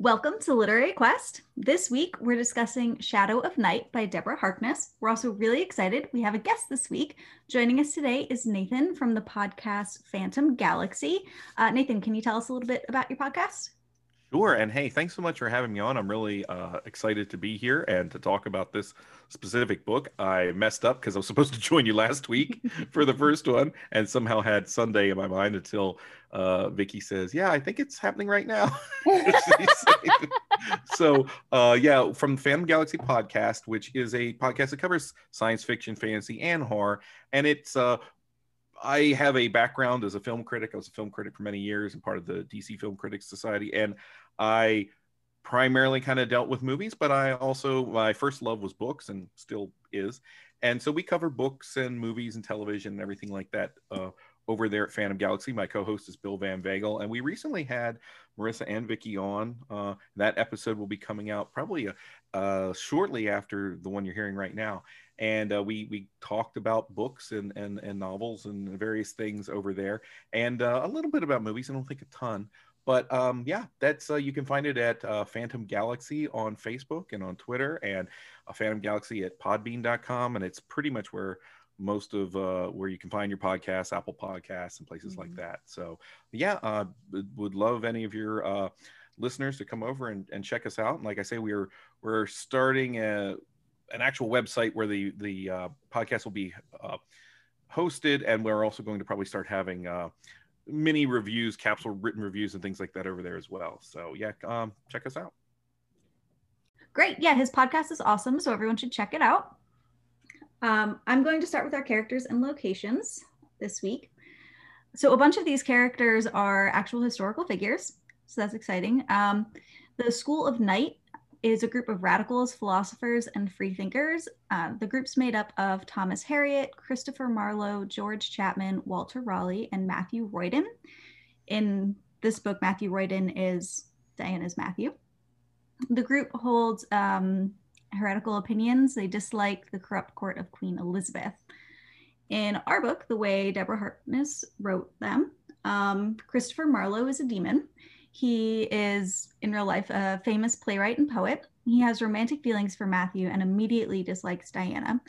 Welcome to Literary Quest. This week we're discussing Shadow of Night by Deborah Harkness. We're also really excited. We have a guest this week. Joining us today is Nathan from the podcast Phantom Galaxy. Uh, Nathan, can you tell us a little bit about your podcast? Sure. And hey, thanks so much for having me on. I'm really uh, excited to be here and to talk about this specific book. I messed up because I was supposed to join you last week for the first one and somehow had Sunday in my mind until uh, Vicki says, Yeah, I think it's happening right now. so, uh, yeah, from Phantom Galaxy podcast, which is a podcast that covers science fiction, fantasy, and horror. And it's uh, I have a background as a film critic. I was a film critic for many years and part of the DC Film Critics Society. And I primarily kind of dealt with movies, but I also, my first love was books and still is. And so we cover books and movies and television and everything like that uh, over there at Phantom Galaxy. My co host is Bill Van Vagel. And we recently had Marissa and Vicki on. Uh, that episode will be coming out probably uh, shortly after the one you're hearing right now and uh, we we talked about books and and, and novels and various things over there, and uh, a little bit about movies. I don't think a ton, but um, yeah, that's uh, you can find it at uh, Phantom Galaxy on Facebook and on Twitter, and uh, Phantom Galaxy at Podbean.com, and it's pretty much where most of uh, where you can find your podcasts, Apple Podcasts, and places mm-hmm. like that. So yeah, uh, would love any of your uh, listeners to come over and, and check us out. And like I say, we're we're starting a an actual website where the the uh, podcast will be uh, hosted, and we're also going to probably start having uh, mini reviews, capsule written reviews, and things like that over there as well. So yeah, um, check us out. Great, yeah, his podcast is awesome, so everyone should check it out. Um, I'm going to start with our characters and locations this week. So a bunch of these characters are actual historical figures, so that's exciting. Um, the School of Night is a group of radicals, philosophers, and freethinkers. Uh, the group's made up of Thomas Harriot, Christopher Marlowe, George Chapman, Walter Raleigh, and Matthew Roydon. In this book, Matthew Roydon is Diana's Matthew. The group holds um, heretical opinions. They dislike the corrupt court of Queen Elizabeth. In our book, the way Deborah Harkness wrote them, um, Christopher Marlowe is a demon. He is, in real life, a famous playwright and poet. He has romantic feelings for Matthew and immediately dislikes Diana,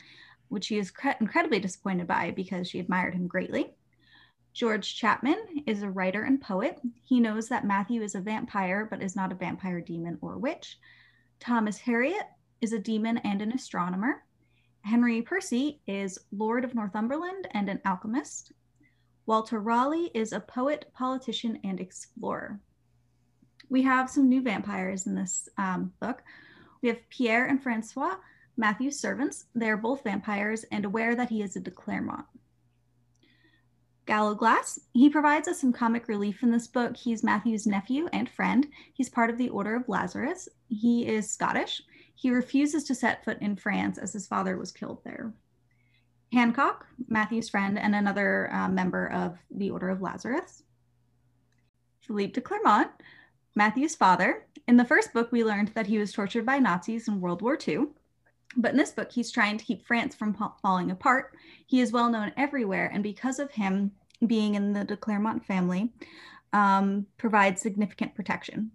which he is cre- incredibly disappointed by because she admired him greatly. George Chapman is a writer and poet. He knows that Matthew is a vampire, but is not a vampire, demon, or witch. Thomas Harriot is a demon and an astronomer. Henry Percy is Lord of Northumberland and an alchemist. Walter Raleigh is a poet, politician, and explorer we have some new vampires in this um, book. We have Pierre and Francois, Matthew's servants. They're both vampires and aware that he is a de Clermont. Gallowglass, he provides us some comic relief in this book. He's Matthew's nephew and friend. He's part of the Order of Lazarus. He is Scottish. He refuses to set foot in France as his father was killed there. Hancock, Matthew's friend and another uh, member of the Order of Lazarus. Philippe de Clermont, Matthew's father. In the first book, we learned that he was tortured by Nazis in World War II. But in this book, he's trying to keep France from falling apart. He is well known everywhere, and because of him being in the de Clermont family, um, provides significant protection.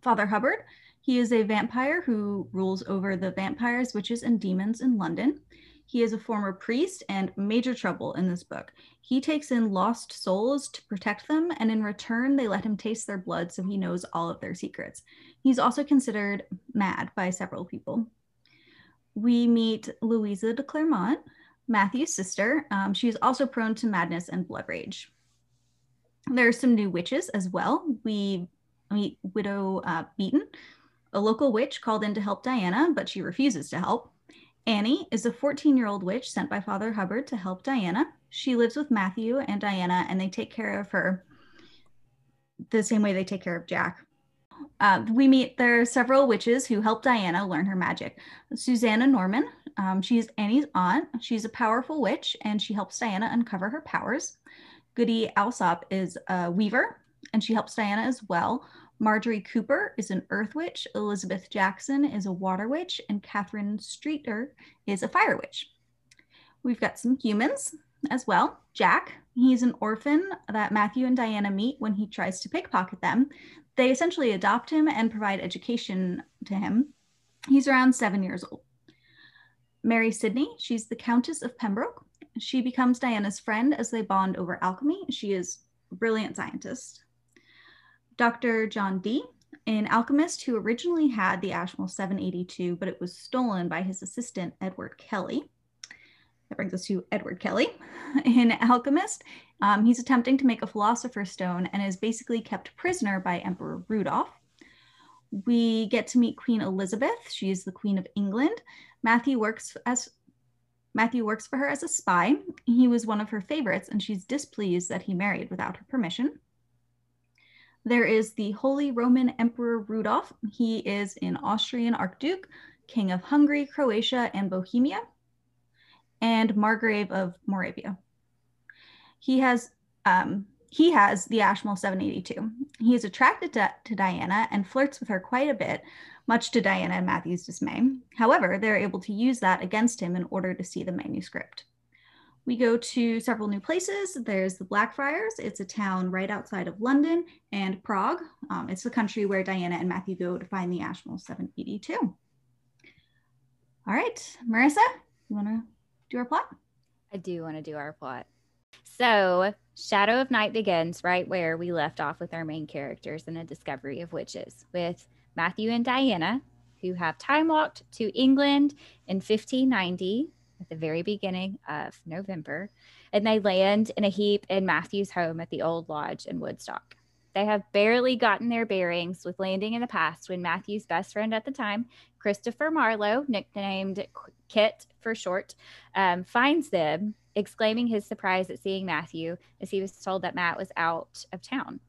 Father Hubbard, he is a vampire who rules over the vampires, witches, and demons in London. He is a former priest and major trouble in this book. He takes in lost souls to protect them, and in return, they let him taste their blood so he knows all of their secrets. He's also considered mad by several people. We meet Louisa de Clermont, Matthew's sister. Um, she is also prone to madness and blood rage. There are some new witches as well. We meet Widow uh, Beaton, a local witch called in to help Diana, but she refuses to help. Annie is a 14 year old witch sent by Father Hubbard to help Diana. She lives with Matthew and Diana, and they take care of her the same way they take care of Jack. Uh, we meet there are several witches who help Diana learn her magic. Susanna Norman, Um, she is Annie's aunt. She's a powerful witch and she helps Diana uncover her powers. Goody Alsop is a weaver and she helps Diana as well. Marjorie Cooper is an earth witch. Elizabeth Jackson is a water witch. And Catherine Streeter is a fire witch. We've got some humans as well. Jack, he's an orphan that Matthew and Diana meet when he tries to pickpocket them. They essentially adopt him and provide education to him. He's around seven years old. Mary Sidney, she's the Countess of Pembroke. She becomes Diana's friend as they bond over alchemy. She is a brilliant scientist. Dr. John Dee, an alchemist who originally had the Ashmole 782, but it was stolen by his assistant, Edward Kelly. That brings us to Edward Kelly. An alchemist, um, he's attempting to make a philosopher's stone and is basically kept prisoner by Emperor Rudolph. We get to meet Queen Elizabeth. She is the Queen of England. Matthew works as Matthew works for her as a spy. He was one of her favorites, and she's displeased that he married without her permission. There is the Holy Roman Emperor Rudolph. He is an Austrian Archduke, King of Hungary, Croatia, and Bohemia and Margrave of Moravia. He has um, he has the Ashmole 782. He is attracted to, to Diana and flirts with her quite a bit, much to Diana and Matthew's dismay. However, they're able to use that against him in order to see the manuscript. We go to several new places. There's the Blackfriars. It's a town right outside of London and Prague. Um, it's the country where Diana and Matthew go to find the Ashmole 782. All right, Marissa, you want to do our plot? I do want to do our plot. So, Shadow of Night begins right where we left off with our main characters in a discovery of witches, with Matthew and Diana, who have time walked to England in 1590 at the very beginning of November, and they land in a heap in Matthew's home at the Old Lodge in Woodstock. They have barely gotten their bearings with landing in the past when Matthew's best friend at the time, Christopher Marlowe, nicknamed Kit for short, um, finds them, exclaiming his surprise at seeing Matthew as he was told that Matt was out of town.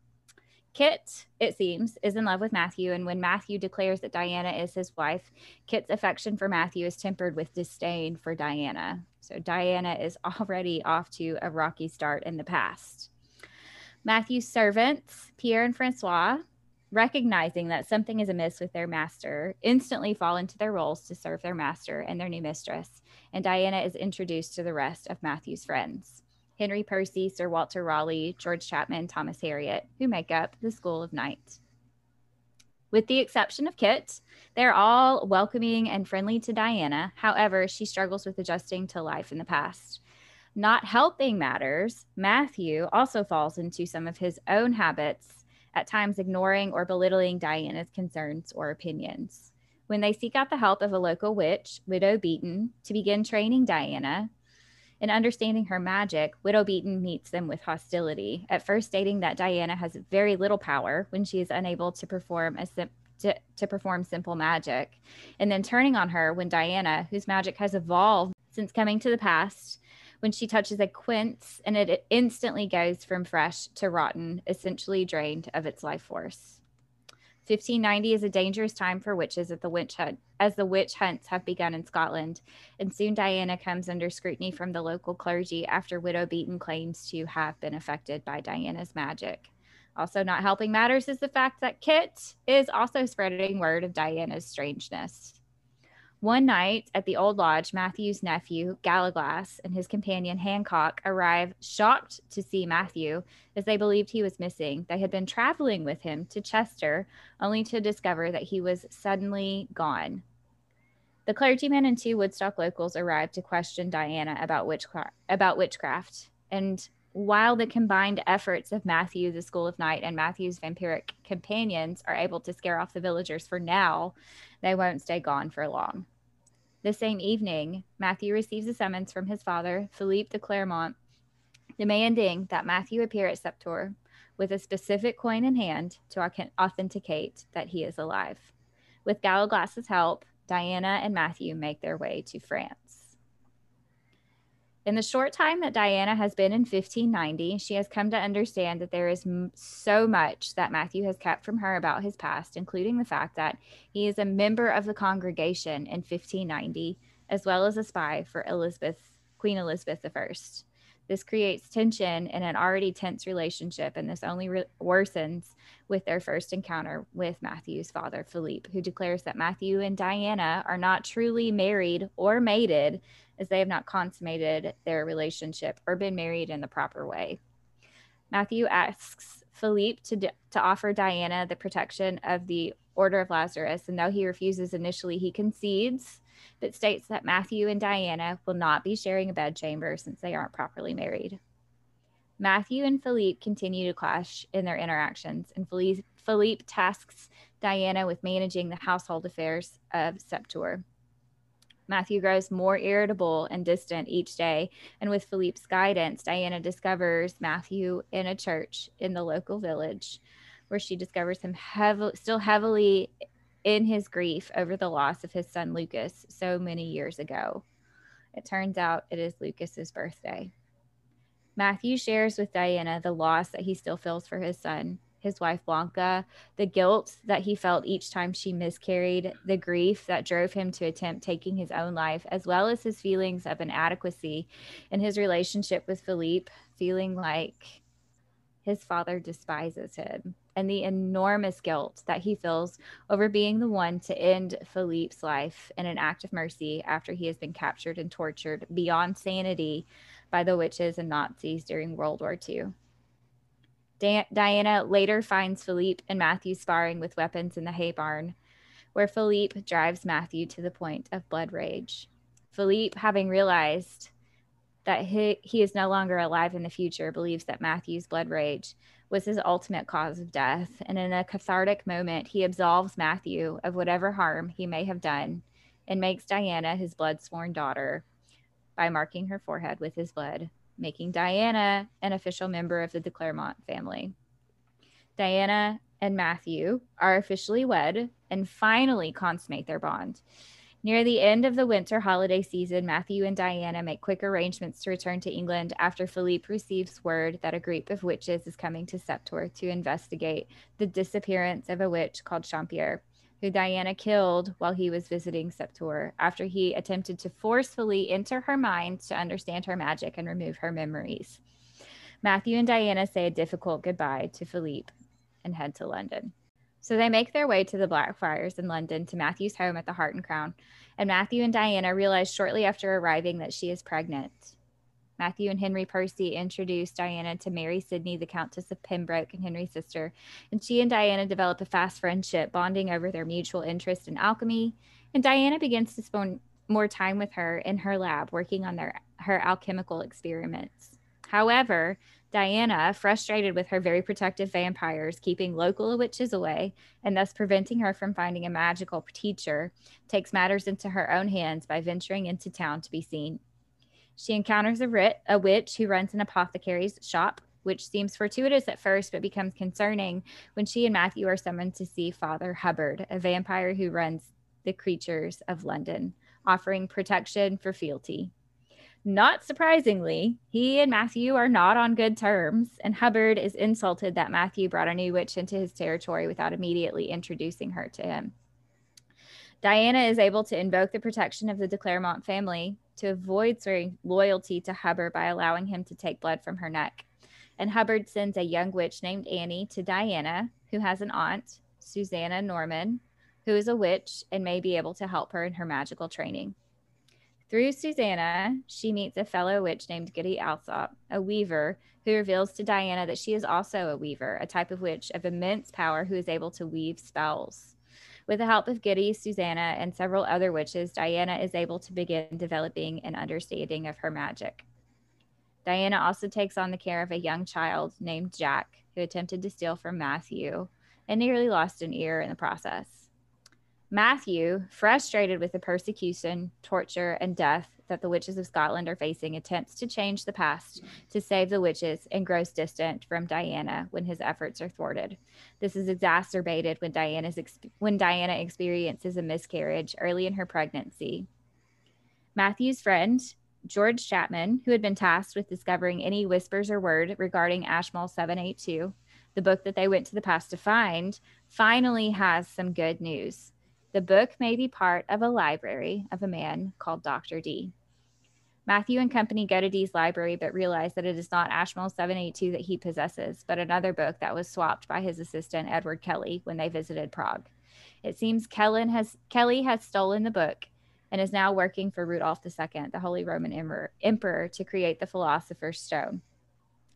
Kit, it seems, is in love with Matthew, and when Matthew declares that Diana is his wife, Kit's affection for Matthew is tempered with disdain for Diana. So Diana is already off to a rocky start in the past. Matthew's servants, Pierre and Francois, recognizing that something is amiss with their master, instantly fall into their roles to serve their master and their new mistress, and Diana is introduced to the rest of Matthew's friends. Henry Percy, Sir Walter Raleigh, George Chapman, Thomas Harriot, who make up the School of Night. With the exception of Kit, they're all welcoming and friendly to Diana. However, she struggles with adjusting to life in the past. Not helping matters, Matthew also falls into some of his own habits, at times ignoring or belittling Diana's concerns or opinions. When they seek out the help of a local witch, Widow Beaton, to begin training Diana in understanding her magic, Widow Beaton meets them with hostility, at first stating that Diana has very little power when she is unable to perform a sim- to, to perform simple magic, and then turning on her when Diana, whose magic has evolved since coming to the past, when she touches a quince and it, it instantly goes from fresh to rotten, essentially drained of its life force. 1590 is a dangerous time for witches at the witch hunt, as the witch hunts have begun in Scotland, and soon Diana comes under scrutiny from the local clergy after Widow Beaton claims to have been affected by Diana's magic. Also, not helping matters is the fact that Kit is also spreading word of Diana's strangeness. One night at the old lodge, Matthew's nephew, Gallowglass, and his companion, Hancock, arrive shocked to see Matthew as they believed he was missing. They had been traveling with him to Chester, only to discover that he was suddenly gone. The clergyman and two Woodstock locals arrived to question Diana about witchcraft, about witchcraft. And while the combined efforts of Matthew, the School of Night, and Matthew's vampiric companions are able to scare off the villagers for now, they won't stay gone for long. The same evening, Matthew receives a summons from his father, Philippe de Clermont, demanding that Matthew appear at Sept-Tours with a specific coin in hand to authenticate that he is alive. With Gallowglass's help, Diana and Matthew make their way to France. In the short time that Diana has been in 1590, she has come to understand that there is m- so much that Matthew has kept from her about his past, including the fact that he is a member of the congregation in 1590 as well as a spy for Elizabeth, Queen Elizabeth I. This creates tension in an already tense relationship, and this only re- worsens with their first encounter with Matthew's father, Philippe, who declares that Matthew and Diana are not truly married or mated, as they have not consummated their relationship or been married in the proper way. Matthew asks Philippe to, to offer Diana the protection of the Order of Lazarus, and though he refuses initially, he concedes but states that Matthew and Diana will not be sharing a bedchamber since they aren't properly married. Matthew and Philippe continue to clash in their interactions, and Philippe tasks Diana with managing the household affairs of Sept-Tours. Matthew grows more irritable and distant each day, and with Philippe's guidance, Diana discovers Matthew in a church in the local village, where she discovers him still heavily in his grief over the loss of his son Lucas so many years ago. It turns out it is Lucas's birthday. Matthew shares with Diana the loss that he still feels for his son, his wife Blanca, the guilt that he felt each time she miscarried, the grief that drove him to attempt taking his own life, as well as his feelings of inadequacy in his relationship with Philippe, feeling like his father despises him and the enormous guilt that he feels over being the one to end Philippe's life in an act of mercy after he has been captured and tortured beyond sanity by the witches and Nazis during World War II. Diana later finds Philippe and Matthew sparring with weapons in the hay barn, where Philippe drives Matthew to the point of blood rage. Philippe, having realized that he, he is no longer alive in the future, believes that Matthew's blood rage was his ultimate cause of death. And in a cathartic moment, he absolves Matthew of whatever harm he may have done and makes Diana his blood sworn daughter by marking her forehead with his blood, making Diana an official member of the de Clermont family. Diana and Matthew are officially wed and finally consummate their bond. Near the end of the winter holiday season, Matthew and Diana make quick arrangements to return to England after Philippe receives word that a group of witches is coming to Sept-Tours to investigate the disappearance of a witch called Champier, who Diana killed while he was visiting Sept-Tours after he attempted to forcefully enter her mind to understand her magic and remove her memories. Matthew and Diana say a difficult goodbye to Philippe and head to London. So they make their way to the Blackfriars in London to Matthew's home at the Heart and Crown. And Matthew and Diana realize shortly after arriving that she is pregnant. Matthew and Henry Percy introduce Diana to Mary Sidney, the Countess of Pembroke and Henry's sister, and she and Diana develop a fast friendship, bonding over their mutual interest in alchemy. And Diana begins to spend more time with her in her lab, working on their her alchemical experiments. However, Diana, frustrated with her very protective vampires keeping local witches away and thus preventing her from finding a magical teacher, takes matters into her own hands by venturing into town to be seen. She encounters a, writ, a witch who runs an apothecary's shop, which seems fortuitous at first but becomes concerning when she and Matthew are summoned to see Father Hubbard, a vampire who runs the creatures of London, offering protection for fealty. Not surprisingly, he and Matthew are not on good terms, and Hubbard is insulted that Matthew brought a new witch into his territory without immediately introducing her to him. Diana is able to invoke the protection of the de Clermont family to avoid swearing loyalty to Hubbard by allowing him to take blood from her neck. And Hubbard sends a young witch named Annie to Diana, who has an aunt, Susanna Norman, who is a witch and may be able to help her in her magical training. Through Susanna, she meets a fellow witch named Goody Alsop, a weaver, who reveals to Diana that she is also a weaver, a type of witch of immense power who is able to weave spells. With the help of Goody, Susanna, and several other witches, Diana is able to begin developing an understanding of her magic. Diana also takes on the care of a young child named Jack, who attempted to steal from Matthew and nearly lost an ear in the process. Matthew, frustrated with the persecution, torture, and death that the witches of Scotland are facing, attempts to change the past to save the witches and grows distant from Diana when his efforts are thwarted. This is exacerbated when Diana's when Diana experiences a miscarriage early in her pregnancy. Matthew's friend, George Chapman, who had been tasked with discovering any whispers or word regarding Ashmole 782, the book that they went to the past to find, finally has some good news. The book may be part of a library of a man called Dr. Dee. Matthew and company go to Dee's library, but realize that it is not Ashmole 782 that he possesses, but another book that was swapped by his assistant, Edward Kelly, when they visited Prague. It seems Kellen has, Kelly has stolen the book and is now working for Rudolph II, the Holy Roman Emperor, Emperor to create the Philosopher's Stone.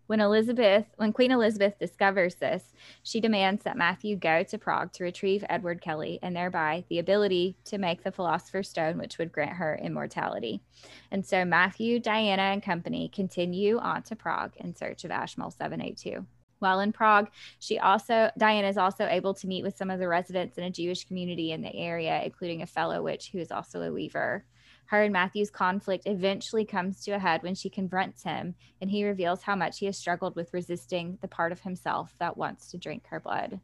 When Elizabeth, when Queen Elizabeth discovers this, she demands that Matthew go to Prague to retrieve Edward Kelly and thereby the ability to make the Philosopher's Stone, which would grant her immortality. And so Matthew, Diana, and company continue on to Prague in search of Ashmole 782. While in Prague, she also Diana is also able to meet with some of the residents in a Jewish community in the area, including a fellow witch who is also a weaver. Her and Matthew's conflict eventually comes to a head when she confronts him and he reveals how much he has struggled with resisting the part of himself that wants to drink her blood.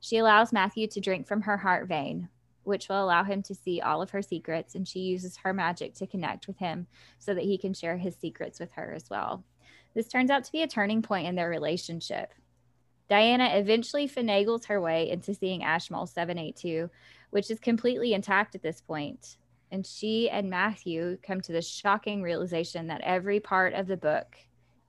She allows Matthew to drink from her heart vein, which will allow him to see all of her secrets, and she uses her magic to connect with him so that he can share his secrets with her as well. This turns out to be a turning point in their relationship. Diana eventually finagles her way into seeing Ashmole 782, which is completely intact at this point and she and Matthew come to the shocking realization that every part of the book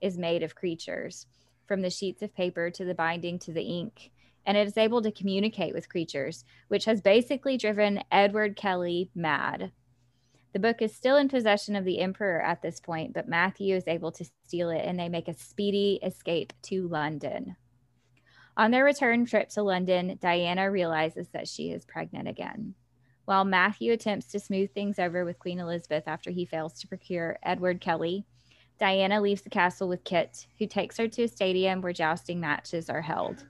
is made of creatures, from the sheets of paper to the binding to the ink. And it is able to communicate with creatures, which has basically driven Edward Kelly mad. The book is still in possession of the Emperor at this point, but Matthew is able to steal it and they make a speedy escape to London. On their return trip to London, Diana realizes that she is pregnant again. While Matthew attempts to smooth things over with Queen Elizabeth after he fails to procure Edward Kelly, Diana leaves the castle with Kit, who takes her to a stadium where jousting matches are held.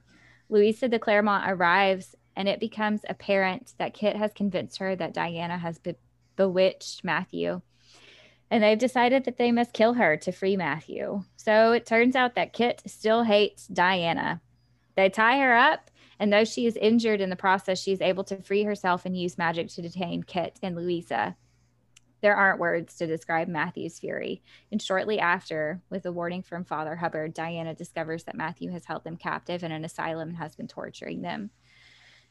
Louisa de Clermont arrives, and it becomes apparent that Kit has convinced her that Diana has be- bewitched Matthew. And they've decided that they must kill her to free Matthew. So it turns out that Kit still hates Diana. They tie her up and though she is injured in the process, she is able to free herself and use magic to detain Kit and Louisa. There aren't words to describe Matthew's fury. And shortly after, with a warning from Father Hubbard, Diana discovers that Matthew has held them captive in an asylum and has been torturing them.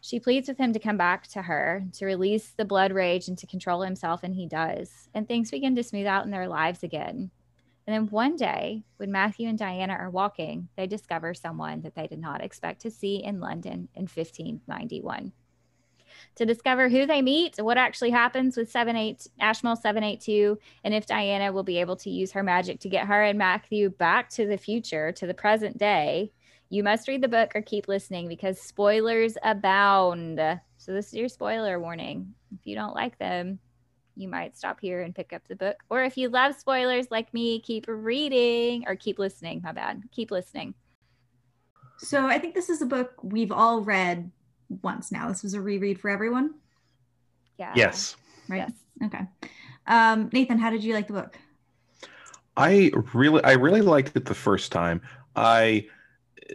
She pleads with him to come back to her, to release the blood rage and to control himself, and he does. And things begin to smooth out in their lives again. And then one day, when Matthew and Diana are walking, they discover someone that they did not expect to see in London in 1591. To discover who they meet, what actually happens with 78 Ashmole 782, and if Diana will be able to use her magic to get her and Matthew back to the future, to the present day, you must read the book or keep listening because spoilers abound. So, this is your spoiler warning. If you don't like them, you might stop here and pick up the book. Or if you love spoilers like me, keep reading or keep listening. My bad. Keep listening. So I think this is a book we've all read once now. This was a reread for everyone. Yeah. Yes. Right. Yes. Okay. Um, Nathan, how did you like the book? I really, I really liked it the first time. I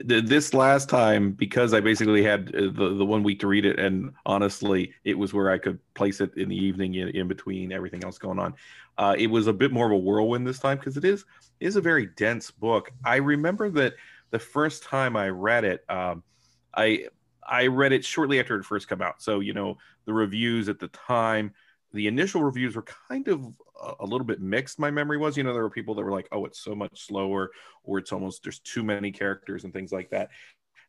this last time because I basically had uh, the the one week to read it, and honestly, it was where I could place it in the evening in, in between everything else going on. Uh, it was a bit more of a whirlwind this time because it is is a very dense book. I remember that the first time I read it, um, I I read it shortly after it first came out. So you know the reviews at the time, the initial reviews were kind of a little bit mixed my memory was. You know there were people that were like oh it's so much slower or it's almost there's too many characters and things like that.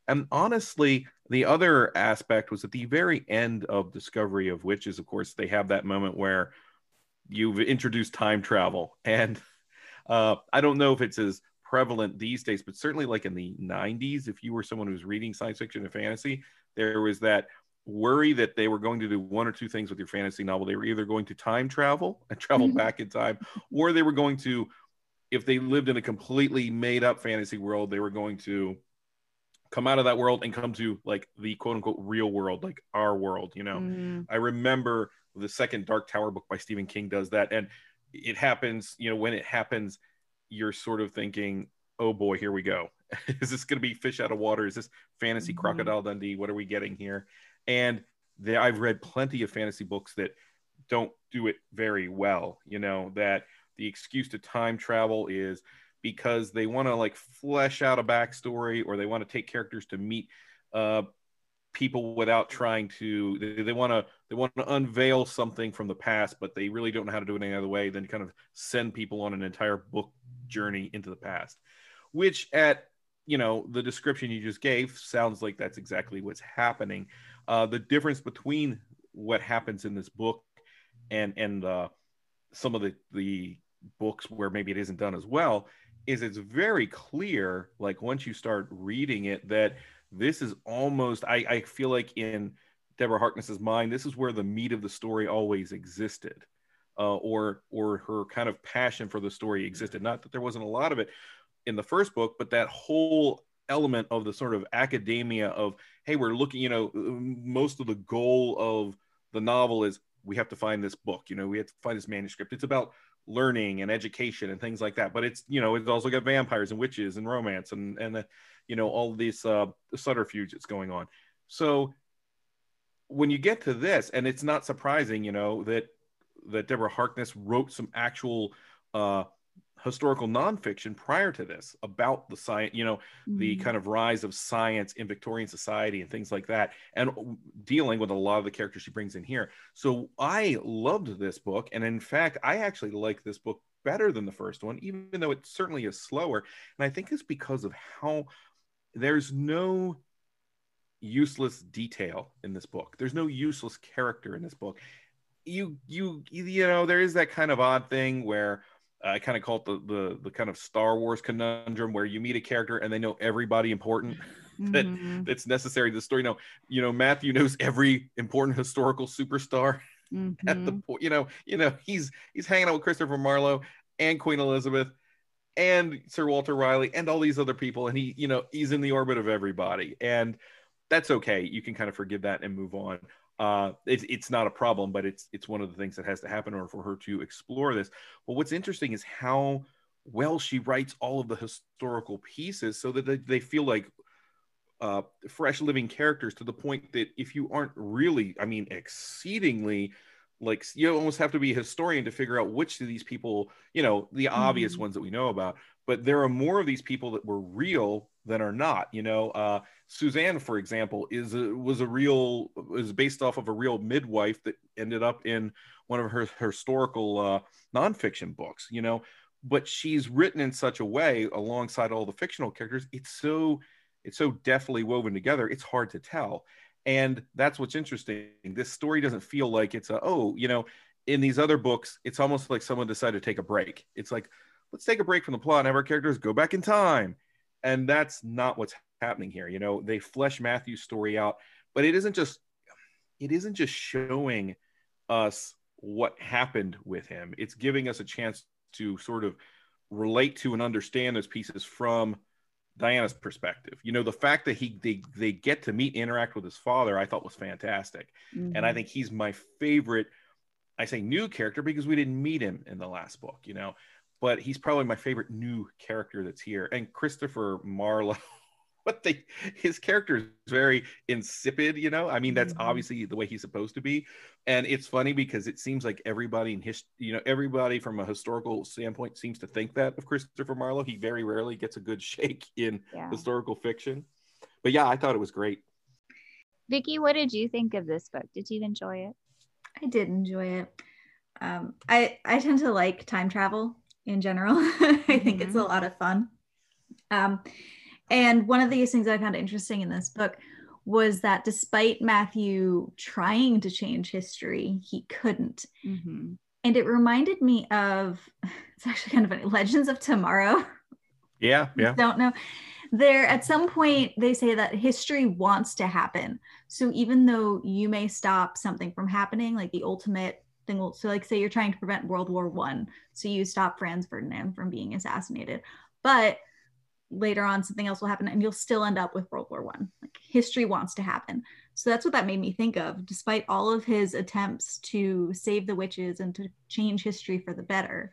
And honestly the other aspect was at the very end of discovery of witches of course they have that moment where you've introduced time travel. And uh, i don't know if it's as prevalent these days but certainly like in the 90s if you were someone who's reading science fiction and fantasy there was that worry that they were going to do one or two things with your fantasy novel. They were either going to time travel and travel mm-hmm. back in time, or they were going to, if they lived in a completely made up fantasy world, they were going to come out of that world and come to like the quote unquote real world, like our world. You know, mm. I remember the second Dark Tower book by Stephen King does that. And it happens, you know, when it happens, you're sort of thinking, oh boy, here we go. Is this going to be fish out of water? Is this fantasy mm-hmm. crocodile Dundee? What are we getting here? And there, I've read plenty of fantasy books that don't do it very well. You know that the excuse to time travel is because they want to like flesh out a backstory or they want to take characters to meet uh, people without trying to they, they want to they want to unveil something from the past but they really don't know how to do it any other way than kind of send people on an entire book journey into the past which at you know the description you just gave sounds like that's exactly what's happening uh, the difference between what happens in this book and and uh, some of the the books where maybe it isn't done as well is it's very clear like once you start reading it that this is almost I, I feel like in Deborah Harkness's mind, this is where the meat of the story always existed. Uh, or or her kind of passion for the story existed. Not that there wasn't a lot of it in the first book, but that whole element of the sort of academia of hey, we're looking. You know, most of the goal of the novel is we have to find this book. You know, we have to find this manuscript. It's about learning and education and things like that. But it's you know it's also got vampires and witches and romance and and uh, you know all these uh, subterfuge that's going on. So when you get to this, and it's not surprising, you know that that Deborah Harkness wrote some actual uh, historical nonfiction prior to this about the science, you know, mm-hmm. the kind of rise of science in Victorian society and things like that, and dealing with a lot of the characters she brings in here. So I loved this book, and in fact, I actually like this book better than the first one, even though it certainly is slower. And I think it's because of how there's no useless detail in this book. There's no useless character in this book. You you you know there is that kind of odd thing where I kind of call it the, the the kind of Star Wars conundrum where you meet a character and they know everybody important that mm-hmm. that's necessary to the story. You know, you know Matthew knows every important historical superstar mm-hmm. at the mm-hmm. point. You know, you know he's he's hanging out with Christopher Marlowe and Queen Elizabeth and Sir Walter Raleigh and all these other people, and he, you know, he's in the orbit of everybody, and that's okay. You can kind of forgive that and move on. Uh, it, it's not a problem, but it's it's one of the things that has to happen in order for her to explore this. But what's interesting is how well she writes all of the historical pieces so that they, they feel like uh, fresh living characters to the point that if you aren't really, I mean, exceedingly like you almost have to be a historian to figure out which of these people you know the obvious mm-hmm. ones that we know about but there are more of these people that were real than are not you know uh, suzanne for example is a, was a real is based off of a real midwife that ended up in one of her, her historical uh, nonfiction books you know? But she's written in such a way alongside all the fictional characters it's so it's so deftly woven together it's hard to tell. And that's what's interesting. This story doesn't feel like it's a oh you know in these other books it's almost like someone decided to take a break. It's like let's take a break from the plot and have our characters go back in time and that's not what's happening here you know they flesh matthew's story out but it isn't just it isn't just showing us what happened with him it's giving us a chance to sort of relate to and understand those pieces from Diana's perspective. You know, the fact that he they they get to meet interact with his father, I thought was fantastic. Mm-hmm. And I mm-hmm. think he's my favorite I say new character because we didn't meet him in the last book, you know. But he's probably my favorite new character that's here. And Christopher Marlowe what they his character is very insipid you know? I mean that's mm-hmm. obviously the way he's supposed to be. And it's funny because it seems like everybody in his you know everybody from a historical standpoint seems to think that of christopher marlowe. He very rarely gets a good shake in yeah. historical fiction. But yeah i thought it was great. Vicki what did you think of this book? Did you enjoy it? I did enjoy it. Um, i i tend to like time travel in general i think mm-hmm. it's a lot of fun um, and one of the things I found interesting in this book was that despite Matthew trying to change history, he couldn't. Mm-hmm. And it reminded me of it's actually kind of funny Legends of Tomorrow. Yeah, yeah. Don't know. There, at some point, they say that history wants to happen. So even though you may stop something from happening, like the ultimate thing will, so like say you're trying to prevent World War One, so you stop Franz Ferdinand from being assassinated, but later on something else will happen and you'll still end up with world war one. Like history wants to happen. So that's what that made me think of despite all of his attempts to save the witches and to change history for the better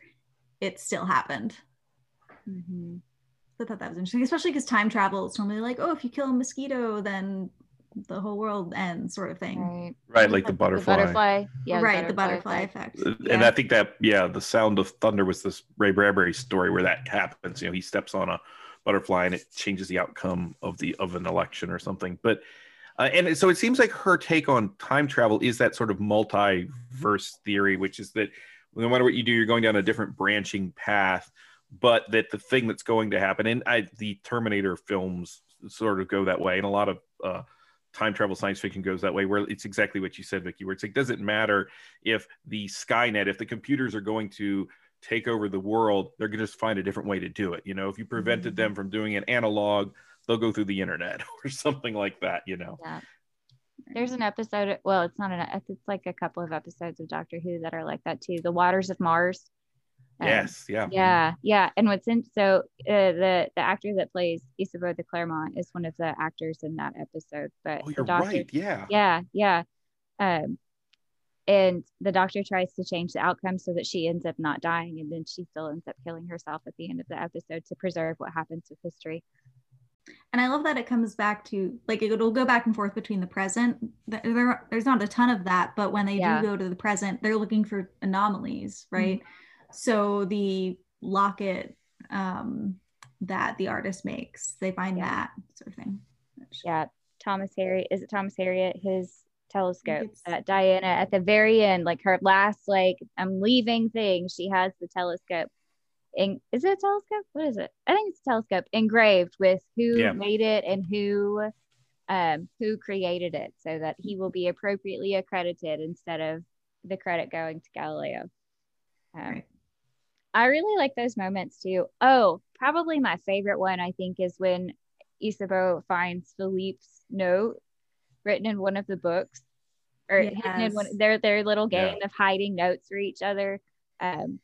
it still happened. Mm-hmm. i thought that was interesting especially because time travel is normally like oh if you kill a mosquito then the whole world ends sort of thing. Right, right like the butterfly. the butterfly. yeah right the butterfly, the butterfly effect, effect. and yeah. i think that yeah the sound of thunder was this ray bradbury story where that happens. You know he steps on a butterfly and it changes the outcome of the of an election or something. But Uh, and so it seems like her take on time travel is that sort of multiverse theory, which is that no matter what you do, you're going down a different branching path, but that the thing that's going to happen, and I, the Terminator films sort of go that way, and a lot of uh, time travel science fiction goes that way, where it's exactly what you said, Vicki, where it's like, doesn't matter if the Skynet, if the computers are going to take over the world, they're going to just find a different way to do it. You know, if you prevented mm-hmm. them from doing an analog, they'll go through the internet or something like that, you know. Yeah. There's an episode, well, it's not an, it's like a couple of episodes of Doctor Who that are like that too. The Waters of Mars. Um, yes, yeah. Yeah, yeah. And what's in, so uh, the the actor that plays Isabeau de Clermont is one of the actors in that episode. But oh, you're doctor, right. Yeah. Yeah, yeah. Um, and the doctor tries to change the outcome so that she ends up not dying and then she still ends up killing herself at the end of the episode to preserve what happens with history and i love that it comes back to like it'll go back and forth between the present there, there's not a ton of that but when they yeah. do go to the present they're looking for anomalies right mm-hmm. So the locket um, that the artist makes they find yeah. that sort of thing yeah thomas harry is it thomas harriot his telescope that diana at the very end like her last like i'm leaving thing she has the telescope in, is it a telescope? What is it? I think it's a telescope engraved with who yeah. made it and who um, who created it so that he will be appropriately accredited instead of the credit going to Galileo. Um, right. I really like those moments too. Oh, probably my favorite one, I think, is when Isabeau finds Philippe's note written in one of the books or yes. hidden in one, their, their little game yeah. of hiding notes for each other. Um,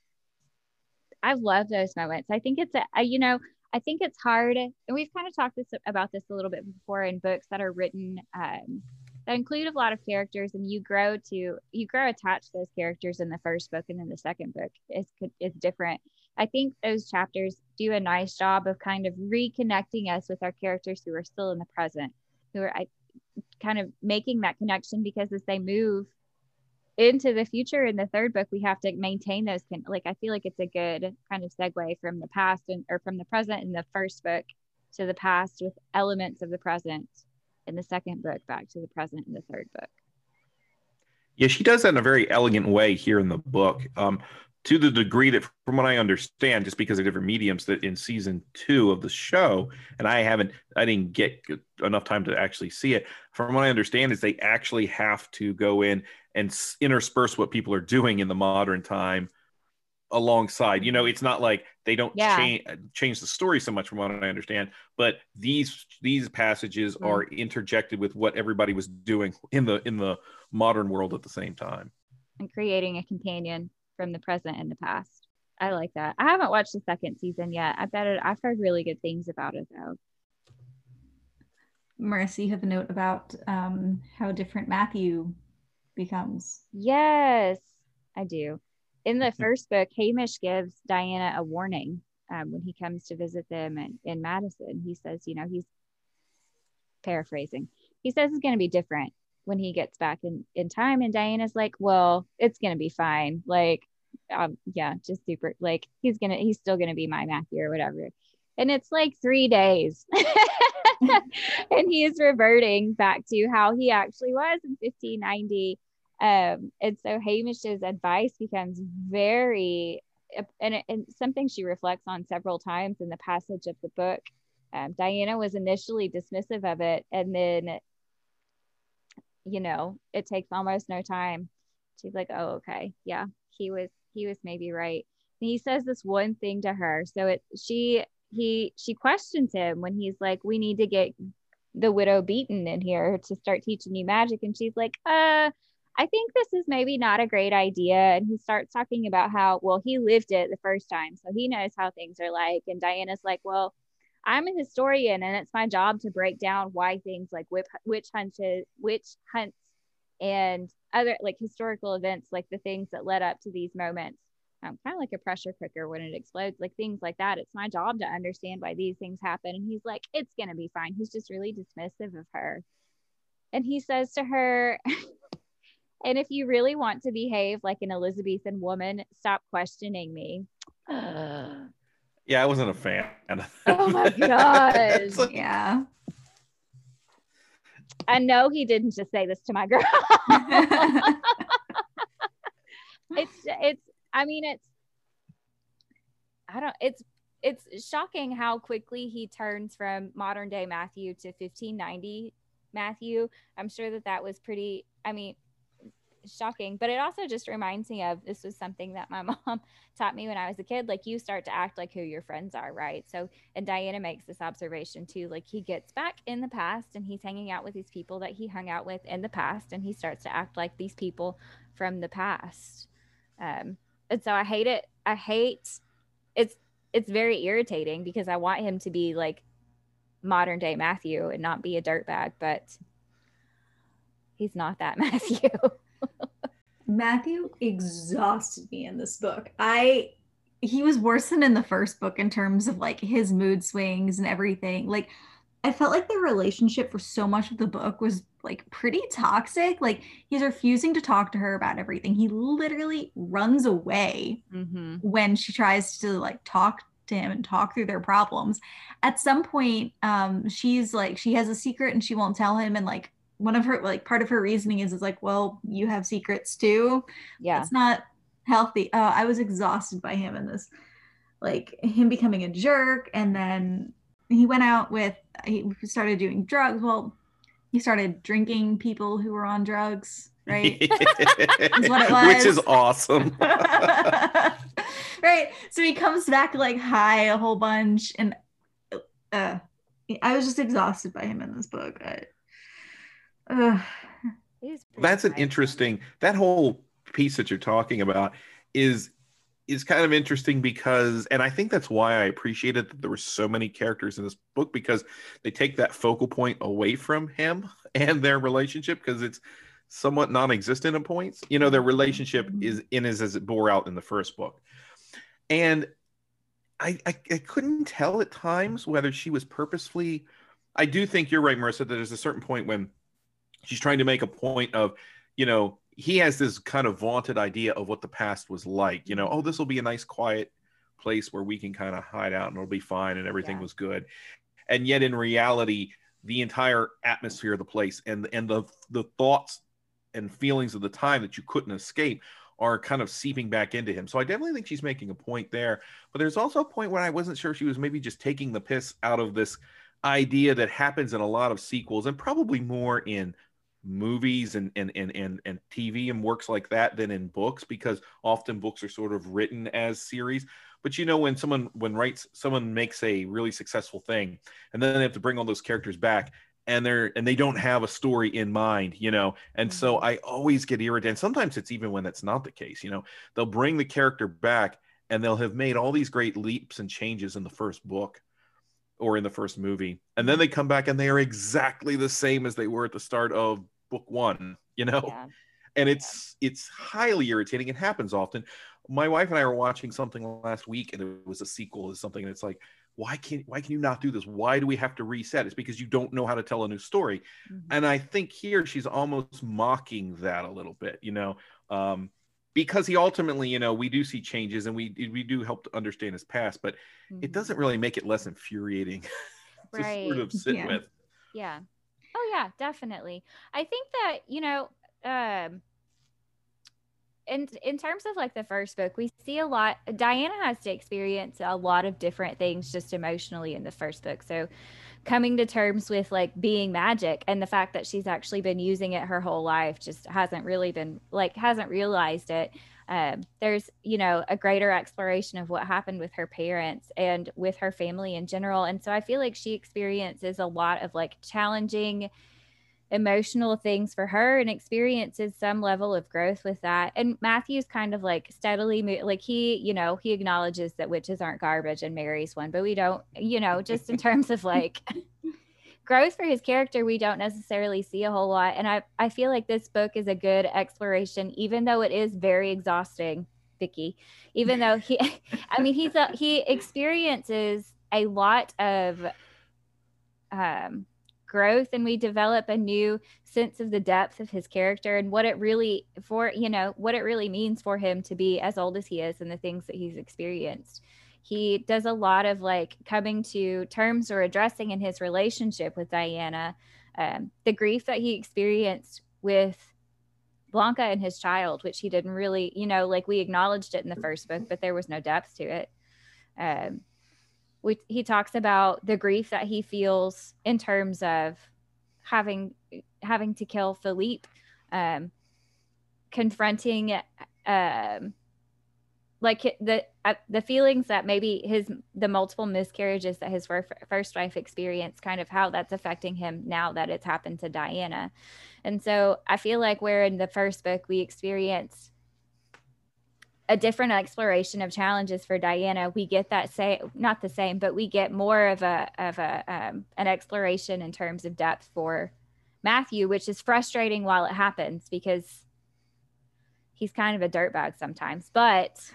I love those moments. I think it's a, a, you know, I think it's hard, and we've kind of talked this about this a little bit before in books that are written um, that include a lot of characters, and you grow to you grow attached to those characters in the first book, and then the second book is is different. I think those chapters do a nice job of kind of reconnecting us with our characters who are still in the present, who are I, kind of making that connection because as they move into the future in the third book we have to maintain those can like i feel like it's a good kind of segue from the past and or from the present in the first book to the past with elements of the present in the second book back to the present in the third book. Yeah she does that in a very elegant way here in the book um, to the degree that from what i understand just because of different mediums that in season two of the show and i haven't i didn't get enough time to actually see it from what i understand is they actually have to go in and intersperse what people are doing in the modern time alongside you know it's not like they don't yeah. change change the story so much from what i understand but these these passages mm. are interjected with what everybody was doing in the in the modern world at the same time and creating a companion from the present and the past i like that i haven't watched the second season yet i bet it i've heard really good things about it though marissa you have a note about um, how different matthew becomes. Yes, I do. In the first book, Hamish gives Diana a warning um, when he comes to visit them in, in Madison. He says, you know, he's paraphrasing. He says it's going to be different when he gets back in, in time. And Diana's like, well, it's going to be fine. Like, um, yeah, just super. Like, he's going to, he's still going to be my Matthew or whatever. And it's like three days. and he is reverting back to how he actually was in 1590 um, and so Hamish's advice becomes very, and, and something she reflects on several times in the passage of the book. Um, Diana was initially dismissive of it, and then, you know, it takes almost no time. She's like, "Oh, okay, yeah, he was he was maybe right." And he says this one thing to her, so it she he she questions him when he's like, "We need to get the widow Beaton in here to start teaching you magic," and she's like, "Uh." I think this is maybe not a great idea. And he starts talking about how, well, he lived it the first time. So he knows how things are like. And Diana's like, well, I'm a historian and it's my job to break down why things like whip, witch hunches, witch hunts and other like historical events, like the things that led up to these moments. Um, kind of like a pressure cooker when it explodes, like things like that. It's my job to understand why these things happen. And he's like, it's going to be fine. He's just really dismissive of her. And he says to her, And if you really want to behave like an Elizabethan woman, stop questioning me. yeah, I wasn't a fan. oh my god. yeah. I know he didn't just say this to my girl. it's it's I mean it's I don't it's it's shocking how quickly he turns from modern day Matthew to 1590 Matthew. I'm sure that that was pretty I mean shocking but it also just reminds me of this was something that my mom taught me when i was a kid like you start to act like who your friends are right? So and diana makes this observation too like he gets back in the past and he's hanging out with these people that he hung out with in the past and he starts to act like these people from the past. Um and so i hate it i hate it's it's very irritating because i want him to be like modern day matthew and not be a dirtbag but he's not that matthew Matthew exhausted me in this book. I he was worse than in the first book in terms of like his mood swings and everything. Like I felt like the relationship for so much of the book was like pretty toxic. Like he's refusing to talk to her about everything. He literally runs away mm-hmm. when she tries to like talk to him and talk through their problems. At some point, um, she's like she has a secret and she won't tell him, and like one of her like part of her reasoning is is like well you have secrets too. Yeah. It's not healthy. Uh, i was exhausted by him in this like him becoming a jerk and then he went out with he started doing drugs. Well he started drinking people who were on drugs right? Is what it was. which is awesome. Right. So he comes back like high a whole bunch and uh i was just exhausted by him in this book. I, that's an interesting that whole piece that you're talking about is is kind of interesting because and i think that's why i appreciated that there were so many characters in this book because they take that focal point away from him and their relationship because it's somewhat non-existent at points. You know their relationship mm-hmm. is in as, as it bore out in the first book. And I, I i couldn't tell at times whether she was purposefully i do think you're right marissa that there's a certain point when she's trying to make a point of you know he has this kind of vaunted idea of what the past was like you know mm-hmm. oh this will be a nice quiet place where we can kind of hide out and it'll be fine and everything yeah. was good and yet in reality the entire atmosphere of the place and and the the thoughts and feelings of the time that you couldn't escape are kind of seeping back into him. So I definitely think she's making a point there. But there's also a point where I wasn't sure she was maybe just taking the piss out of this idea that happens in a lot of sequels and probably more in movies and, and and and and TV and works like that than in books because often books are sort of written as series. But you know when someone when writes someone makes a really successful thing and then they have to bring all those characters back and they're and they don't have a story in mind, you know. And so mm-hmm. I always get irritated. Sometimes it's even when that's not the case, you know. They'll bring the character back and they'll have made all these great leaps and changes in the first book or in the first movie. And then they come back and they are exactly the same as they were at the start of book one, you know? Yeah. And it's yeah. it's highly irritating. It happens often. My wife and I were watching something last week and it was a sequel to something and it's like, why can't why can you not do this? Why do we have to reset? It's because you don't know how to tell a new story. Mm-hmm. And I think here she's almost mocking that a little bit, you know. Um, because he ultimately, you know, we do see changes and we we do help to understand his past, but mm-hmm. it doesn't really make it less infuriating to right. sort of sit yeah. with. Yeah. Oh yeah, definitely. I think that, you know, um in in terms of like the first book, we see a lot Diana has to experience a lot of different things just emotionally in the first book. So coming to terms with like being magic and the fact that she's actually been using it her whole life just hasn't really been like hasn't realized it um, there's you know a greater exploration of what happened with her parents and with her family in general. And so i feel like she experiences a lot of like challenging emotional things for her and experiences some level of growth with that. And matthew's kind of like steadily like he you know he acknowledges that witches aren't garbage and marries one but we don't you know just in terms of like growth for his character we don't necessarily see a whole lot and i i feel like this book is a good exploration even though it is very exhausting Vicki. Even though he i mean he's a he experiences a lot of um growth and we develop a new sense of the depth of his character and what it really for you know what it really means for him to be as old as he is and the things that he's experienced he does a lot of like coming to terms or addressing in his relationship with Diana um, the grief that he experienced with Blanca and his child, which he didn't really, you know, like we acknowledged it in the first book, but there was no depth to it. Um, we, he talks about the grief that he feels in terms of having having to kill Philippe, um, confronting um, like the uh, the feelings that maybe his the multiple miscarriages that his first wife experienced kind of how that's affecting him now that it's happened to Diana. And so I feel like where in the first book we experience a different exploration of challenges for Diana we get that say not the same but we get more of a of a um, an exploration in terms of depth for Matthew which is frustrating while it happens because he's kind of a dirtbag sometimes but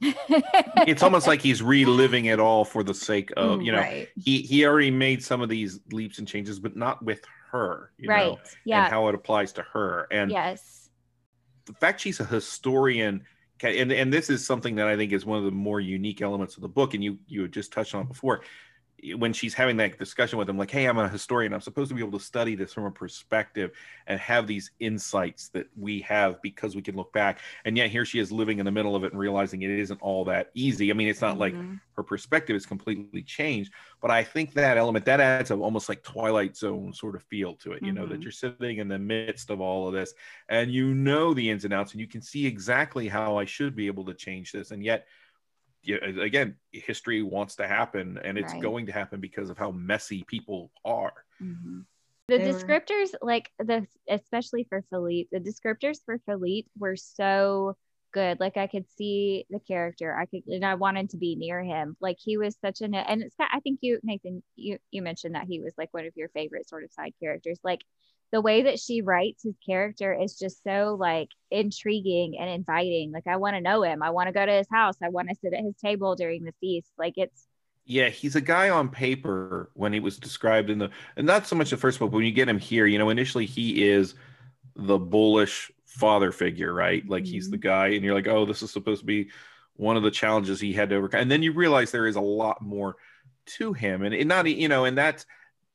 it's almost like he's reliving it all for the sake of mm, you know right. he he already made some of these leaps and changes but not with her right know, yeah and how it applies to her. And yes. the fact she's a historian and and this is something that i think is one of the more unique elements of the book and you you had just touched on before when she's having that discussion with him like hey i'm a historian i'm supposed to be able to study this from a perspective and have these insights that we have because we can look back and yet here she is living in the middle of it and realizing it isn't all that easy i mean it's not mm-hmm. like her perspective is completely changed but i think that element that adds a almost like twilight zone sort of feel to it mm-hmm. you know that mm-hmm. you're sitting in the midst of all of this and you know the ins and outs and you can see exactly how i should be able to change this and yet again history wants to happen and it's right. going to happen because of how messy people are. Mm-hmm. the they descriptors were... like the especially for philippe the descriptors for philippe were so good. Like i could see the character. I could and i wanted to be near him. Like he was such an and it's i think you nathan you you mentioned that he was like one of your favorite sort of side characters. Like the way that she writes his character is just so like intriguing and inviting. Like I want to know him. I want to go to his house. I want to sit at his table during the feast. Like it's yeah, he's a guy on paper when he was described in the and not so much the first book, but when you get him here, you know, initially he is the bullish father figure, right? Like mm-hmm. he's the guy, and you're like, oh, this is supposed to be one of the challenges he had to overcome. And then you realize there is a lot more to him, and, and not you know, and that's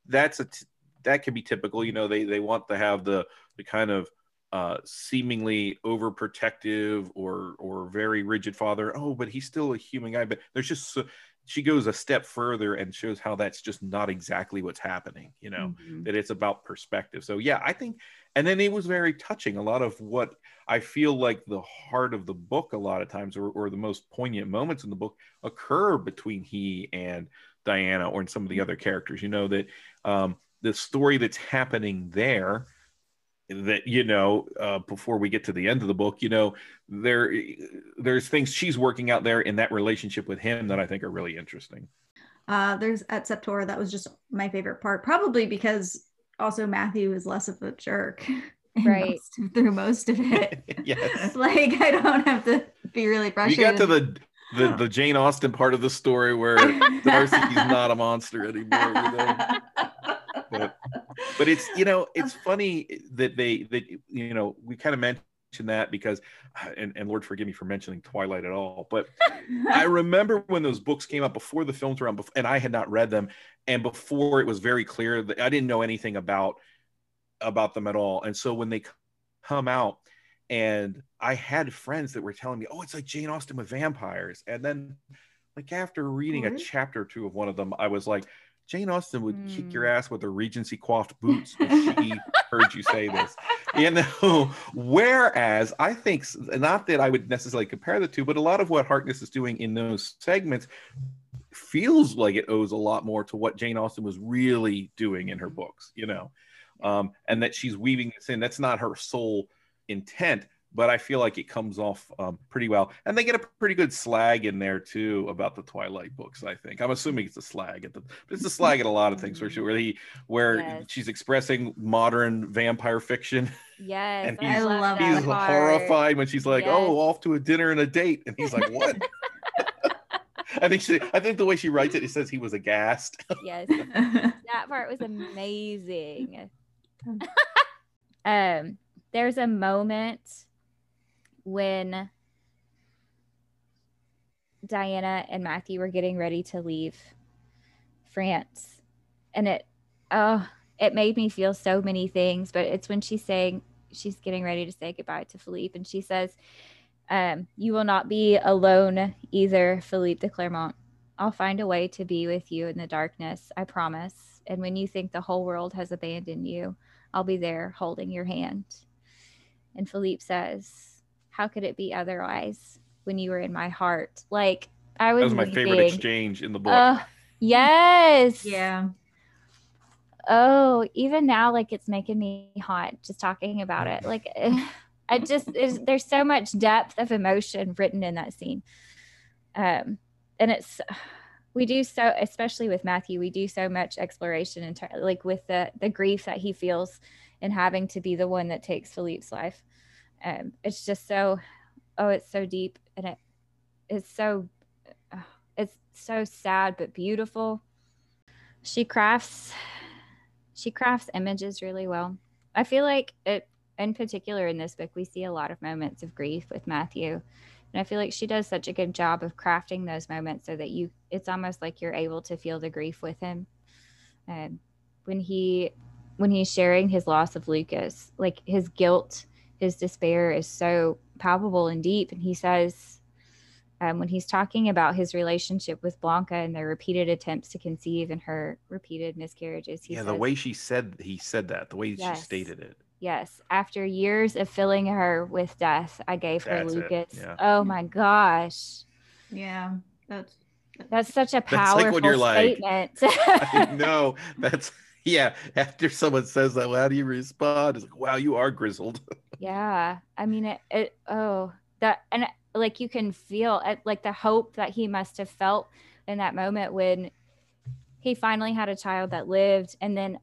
that's a t- that can be typical. You know, they they want to have the the kind of uh, seemingly overprotective or or very rigid father. Oh, but he's still a human guy. But there's just so, she goes a step further and shows how that's just not exactly what's happening. You know, mm-hmm. that it's about perspective. So yeah, I think. And then it was very touching. A lot of what I feel like the heart of the book, a lot of times, or, or the most poignant moments in the book, occur between he and Diana, or in some of the mm-hmm. other characters. You know that um, the story that's happening there that you know uh, before we get to the end of the book you know there there's things she's working out there in that relationship with him that i think are really interesting uh there's at Sept-Tours that was just my favorite part probably because also matthew is less of a jerk right most, through most of it yes like i don't have to be really frustrated we got to the the, the Jane Austen part of the story where Darcy's not a monster anymore. You know? But, but it's you know it's funny that they that you know we kind of mentioned that because uh, and, and lord forgive me for mentioning twilight at all but i remember when those books came out before the films were on and i had not read them and before it was very clear that i didn't know anything about about them at all. And so when they come out and i had friends that were telling me oh it's like jane austen with vampires. And then like after reading a mm-hmm. chapter or two of one of them i was like Jane Austen would mm. kick your hmm. ass with her Regency coiffed boots if she heard you say this. You know, whereas I think not that I would necessarily compare the two, but a lot of what Harkness is doing in those segments feels like it owes a lot more to what Jane Austen was really doing in her books, you know, um, and that she's weaving this in. That's not her sole intent, but I feel like it comes off um, pretty well. And they get a pretty good slag in there too about the Twilight books. I think I'm assuming it's a slag at the, it's a slag at a lot of things for sure. Where he, where yes. she's expressing modern vampire fiction. Yes, and he's, I love he's horrified when she's like, yes. "Oh, off to a dinner and a date," and he's like, "What?" I think she, I think the way she writes it, it says he was aghast. yes, that part was amazing. um, there's a moment when Diana and Matthew were getting ready to leave France. And it, oh, it made me feel so many things. But it's when she's saying she's getting ready to say goodbye to Philippe, and she says, um, "You will not be alone either, Philippe de Clermont. I'll find a way to be with you in the darkness. I promise. And when you think the whole world has abandoned you, I'll be there holding your hand." And Philippe says, "How could it be otherwise when you were in my heart?" Like I was. That was my weeping. favorite exchange in the book. Uh, yes. Yeah. Oh, even now, like it's making me hot just talking about it. Like, I just there's, there's so much depth of emotion written in that scene, um, and it's we do so especially with Matthew, we do so much exploration and ter- like with the the grief that he feels in having to be the one that takes Philippe's life. Um, it's just so, oh, it's so deep and it it's so it's so sad but beautiful. She crafts she crafts images really well. I feel like it in particular in this book we see a lot of moments of grief with Matthew. And I feel like she does such a good job of crafting those moments so that you it's almost like you're able to feel the grief with him. And when he when he's sharing his loss of Lucas, like his guilt, his despair is so palpable and deep. And he says, um, when he's talking about his relationship with Blanca and their repeated attempts to conceive and her repeated miscarriages. He yeah, says, the way she said he said that, the way Yes. she stated it. Yes, after years of filling her with death, I gave her That's Lucas. yeah. Oh my gosh. Yeah. That's That's such a That's like powerful when you're like, statement. I know that's yeah. After someone says that, well, how do you respond? It's like, wow, you are grizzled. yeah. I mean, it, it, oh, that, and like you can feel it, like the hope that he must have felt in that moment when he finally had a child that lived and then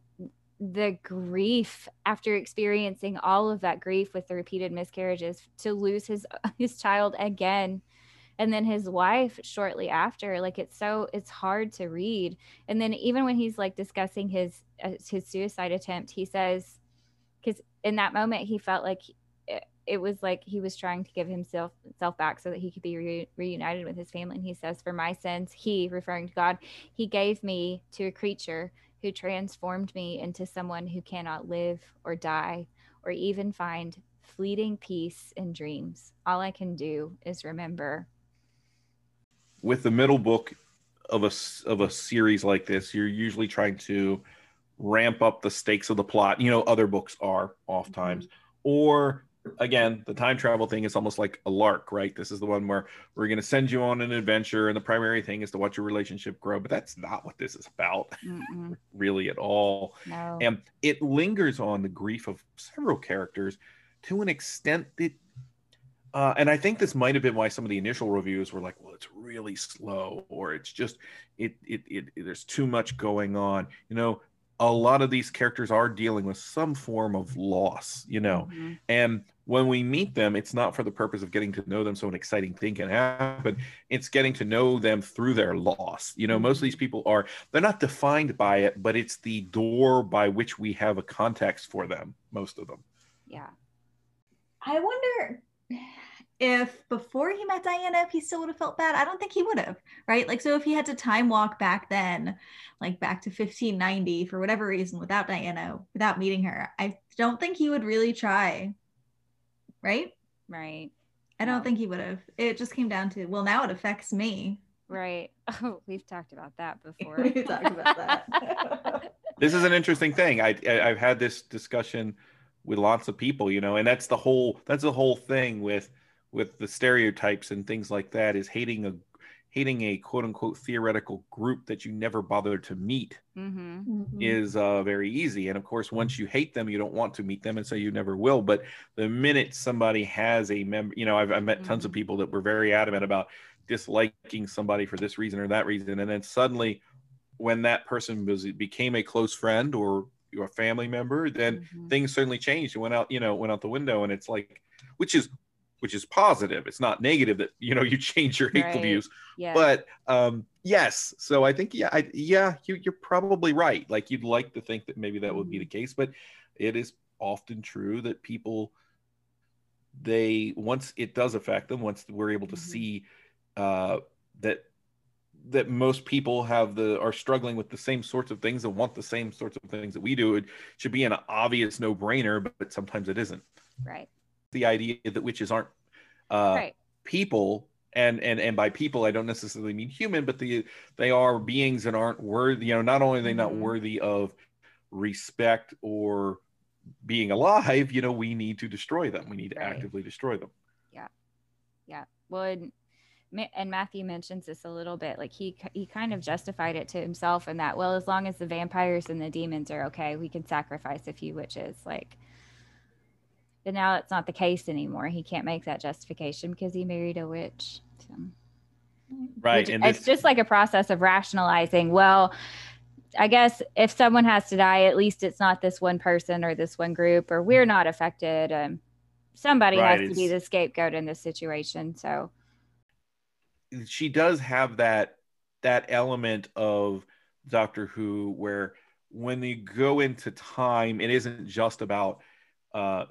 the grief after experiencing all of that grief with the repeated miscarriages to lose his his child again and then his wife shortly after like it's so it's hard to read and then even when he's like discussing his uh, his suicide attempt he says in that moment he felt like it, it was like he was trying to give himself self back so that he could be re- reunited with his family. And he says for my sins he referring to god he gave me to a creature who transformed me into someone who cannot live or die or even find fleeting peace in dreams. All i can do is remember. With the middle book of a of a series like this, you're usually trying to ramp up the stakes of the plot. You know, other books are oftentimes, or again, the time travel thing is almost like a lark, right? This is the one where we're going to send you on an adventure, and the primary thing is to watch your relationship grow. But that's not what this is about, really, at all. no and it lingers on the grief of several characters to an extent that uh, and i think this might have been why some of the initial reviews were like well it's really slow or it's just it, it it there's too much going on you know a lot of these characters are dealing with some form of loss you know Mhm. and when we meet them, it's not for the purpose of getting to know them so an exciting thing can happen. It's getting to know them through their loss. You know, most of these people are, they're not defined by it, but it's the door by which we have a context for them, most of them. yeah I wonder if before he met Diana, if he still would have felt bad. I don't think he would have, right? Like, so if he had to time walk back then, like back to 1590 for whatever reason without Diana, without meeting her, I don't think he would really try, right? right I don't No. think he would have. It just came down to, well, now it affects me. right oh we've talked about that before we've talked about that. This is an interesting thing. I, I I've had this discussion with lots of people, you know, and that's the whole that's the whole thing with with the stereotypes and things like that is hating a hating a quote unquote theoretical group that you never bothered to meet mm-hmm. Mhm. is uh, very easy. And of course, once you hate them, you don't want to meet them, and so you never will. But the minute somebody has a member, you know, I've, I've met tons of Mhm. people that were very adamant about disliking somebody for this reason or that reason, and then suddenly, when that person was became a close friend or your family member, then Mhm. things certainly changed. It went out, you know, went out the window, and it's like, which is which is positive. It's not negative that you know you change your hateful Right. views. Yeah. But um yes. So i think yeah I, yeah you, you're probably right. Like you'd like to think that maybe that would be the case but it is often true that people they once it does affect them once we're able to Mhm. see uh that that most people have the are struggling with the same sorts of things and want the same sorts of things that we do it should be an obvious no-brainer but sometimes it isn't. Right the idea that witches aren't uh, right. people and and and by people i don't necessarily mean human but the they are beings that aren't worthy you know not only are they not Mhm. worthy of respect or being alive you know we need to destroy them. We need to actively destroy them. Yeah. Yeah. well and, and matthew mentions this a little bit like he he kind of justified it to himself in that well as long as the vampires and the demons are okay we can sacrifice a few witches like but now it's not the case anymore he can't make that justification because he married a witch so. right Which- and it's just like a process of rationalizing well i guess if someone has to die at least it's not this one person or this one group or we're not affected um, somebody Right, has to be the scapegoat in this situation so she does have that that element of Doctor Who where when they go into time, it isn't just about uh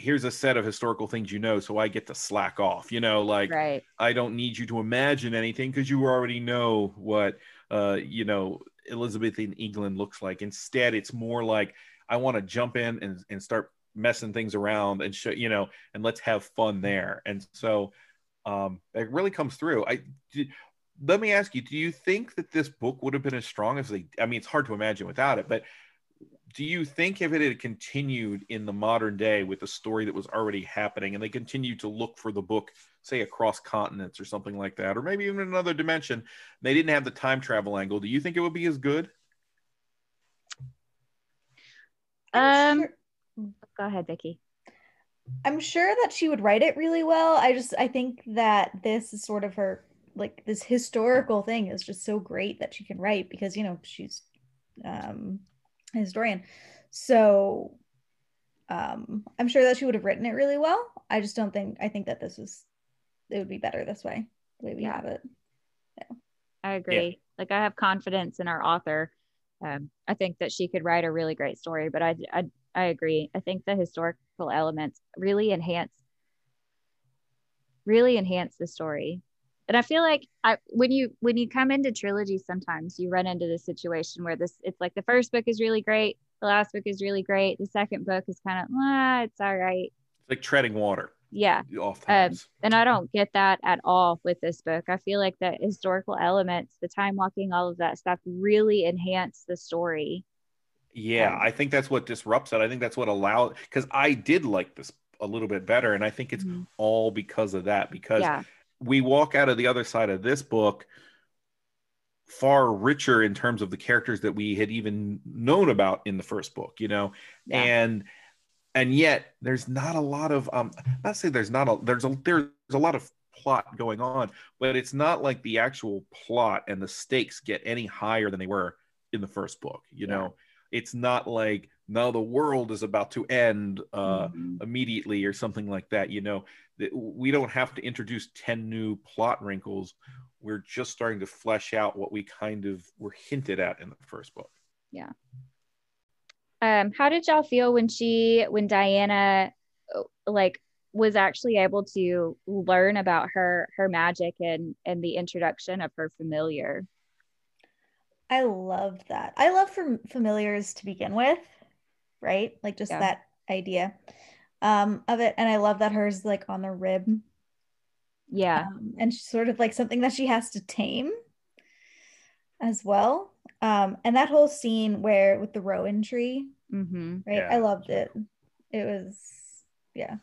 here's a set of historical things you know, so I get to slack off. You know, like right I don't need you to imagine anything because you already know what uh you know Elizabethan England looks like. Instead, it's more like I want to jump in and, and start messing things around and show you know and let's have fun there. And so um it really comes through. I do, let me ask you, do you think that this book would have been as strong as they I mean it's hard to imagine without it, but do you think if it had continued in the modern day with the story that was already happening and they continued to look for the book say across continents or something like that or maybe even another dimension they didn't have the time travel angle do you think it would be as good Um, sure- go ahead Vicki I'm sure that she would write it really well. I just I think that this is sort of her like this historical thing is just so great that she can write because you know she's um a historian. So um I'm sure that she would have written it really well. I just don't think I think that this is it would be better this way, the way we Yeah. have it. Yeah. i agree like i have confidence in our author um, i think that she could write a really great story but I, I i agree i think the historical elements really enhance really enhance the story and i feel like i when you when you come into trilogies sometimes you run into this situation where this it's like the first book is really great the last book is really great the second book is kind of ah, it's all right it's like treading water yeah oftentimes and I don't get that at all with this book. I feel like the historical elements, the time walking, all of that stuff really enhance the story. yeah um, i think that's what disrupts it i think that's what allowed because i did like this a little bit better and i think it's Mhm. all because of that because Yeah, we walk out of the other side of this book far richer in terms of the characters that we had even known about in the first book you know Yeah. and and yet there's not a lot of um not say there's not a there's a there's a lot of plot going on but it's not like the actual plot and the stakes get any higher than they were in the first book you Yeah. know it's not like now the world is about to end uh Mhm. immediately or something like that you know that we don't have to introduce 10 new plot wrinkles we're just starting to flesh out what we kind of were hinted at in the first book Yeah. Um, how did y'all feel when she, when Diana, uh, like, was actually able to learn about her her magic and and the introduction of her familiar? I love that. I love fam- familiars to begin with, right? Like just Yeah. that idea um, of it. And I love that hers like on the rib. Yeah, Um, and she's sort of like something that she has to tame as well. Um, and that whole scene where with the rowan tree, mm-hmm. right? Yeah. I loved it. It was, yeah,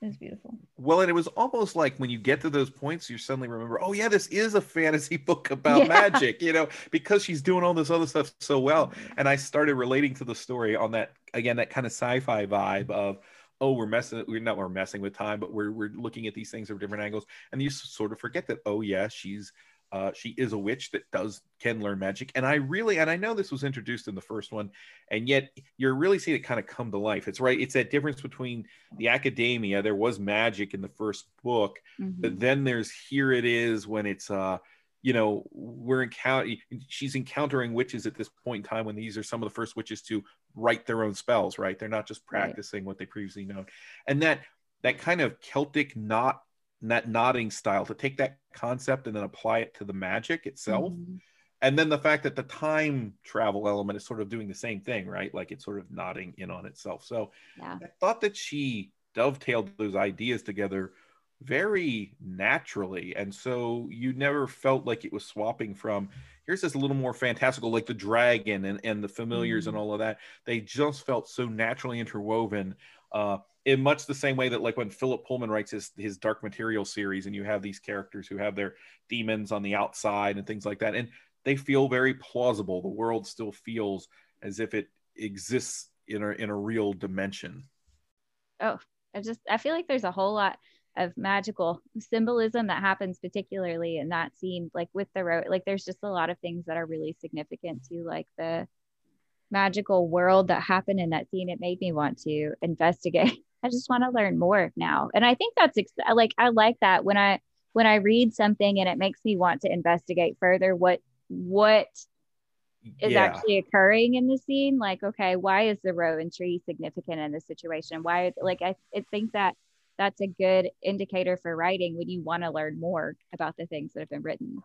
it was beautiful. well and it was almost like when you get to those points you suddenly remember oh yeah this is a fantasy book about Yeah. magic you know because she's doing all this other stuff so well and I started relating to the story on that again that kind of sci-fi vibe of oh we're messing we're not we're messing with time but we're we're looking at these things from different angles and you sort of forget that oh yeah she's uh, she is a witch that does can learn magic and i really and i know this was introduced in the first one and yet you're really seeing it kind of come to life it's right it's that difference between the academia there was magic in the first book Mm-hmm. but then there's here it is when it's uh you know we're encountering she's encountering witches at this point in time when these are some of the first witches to write their own spells right they're not just Right. practicing what they previously known and that that kind of celtic not that nodding style to take that concept and then apply it to the magic itself. Mhm. And then the fact that the time travel element is sort of doing the same thing, right? Like it's sort of nodding in on itself. So Yeah. I thought that she dovetailed those ideas together very naturally. And so you never felt like it was swapping from here's this little more fantastical, like the dragon and, and the familiars and all of that. They just felt so naturally interwoven. Uh, in much the same way that like when Philip Pullman writes his his Dark Material series, and you have these characters who have their demons on the outside and things like that, and they feel very plausible. The world still feels as if it exists in a in a real dimension. Oh I just I feel like there's a whole lot of magical symbolism that happens particularly in that scene like with the road like there's just a lot of things that are really significant to like the magical world that happened in that scene it made me want to investigate i just want to learn more now. And i think that's ex- like i like that when i when i read something and it makes me want to investigate further what what is yeah. actually occurring in the scene like okay why is the rowan tree significant in this situation? Why like i, I think that that's a good indicator for writing when you want to learn more about the things that have been written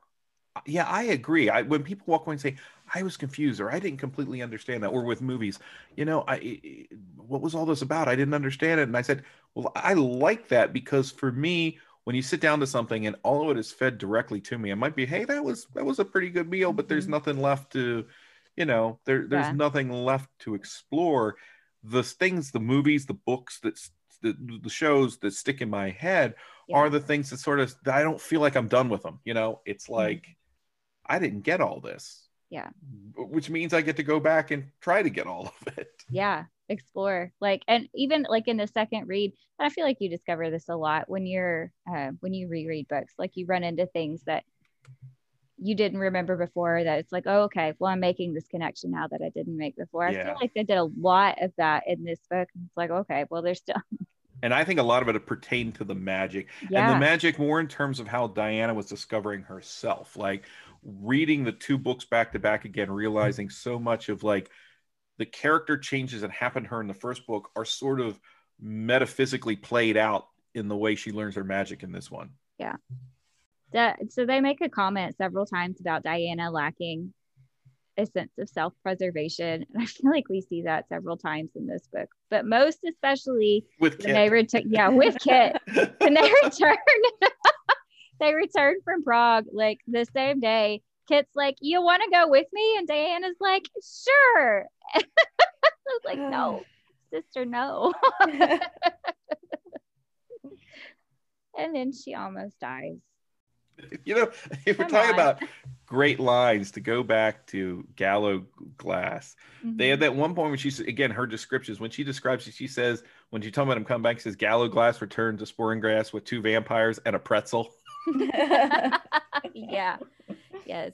yeah, I agree. I when people walk away and say I was confused or I didn't completely understand that, or with movies, you know, I what was all this about? I didn't understand it, and I said, well, I like that because for me, when you sit down to something and all of it is fed directly to me, it might be, hey, that was that was a pretty good meal, but there's Mhm. nothing left to, you know, there there's Yeah. nothing left to explore. The things, the movies, the books that the, the shows that stick in my head Yeah. are the things that sort of I don't feel like I'm done with them. You know, it's like I didn't get all this. Yeah. Which means I get to go back and try to get all of it. yeah explore like and even like in the second read and i feel like you discover this a lot when you're uh, when you reread books like you run into things that you didn't remember before that it's like oh okay well i'm making this connection now that i didn't make before i Yeah. feel like they did a lot of that in this book it's like okay well there's still And I think a lot of it pertained to the magic. And the magic more in terms of how Diana was discovering herself. Like reading the two books back to back again, realizing so much of like the character changes that happened to her in the first book are sort of metaphysically played out in the way she learns her magic in this one. Yeah. so they make a comment several times about diana lacking a sense of self-preservation and i feel like we see that several times in this book but most especially With when they Kit. yeah with kit when they return they return from prague like the same day kit's like you want to go with me and diana's like sure i was like no sister no and then she almost dies you know, if we're talking on. about great lines to go back to Gallo Glass, they had mm-hmm. that one point when she's again her descriptions when she describes it, she says when she talking about him coming back, she says Gallowglass returned to Sporing Grass with two vampires and a pretzel. yeah. Yes.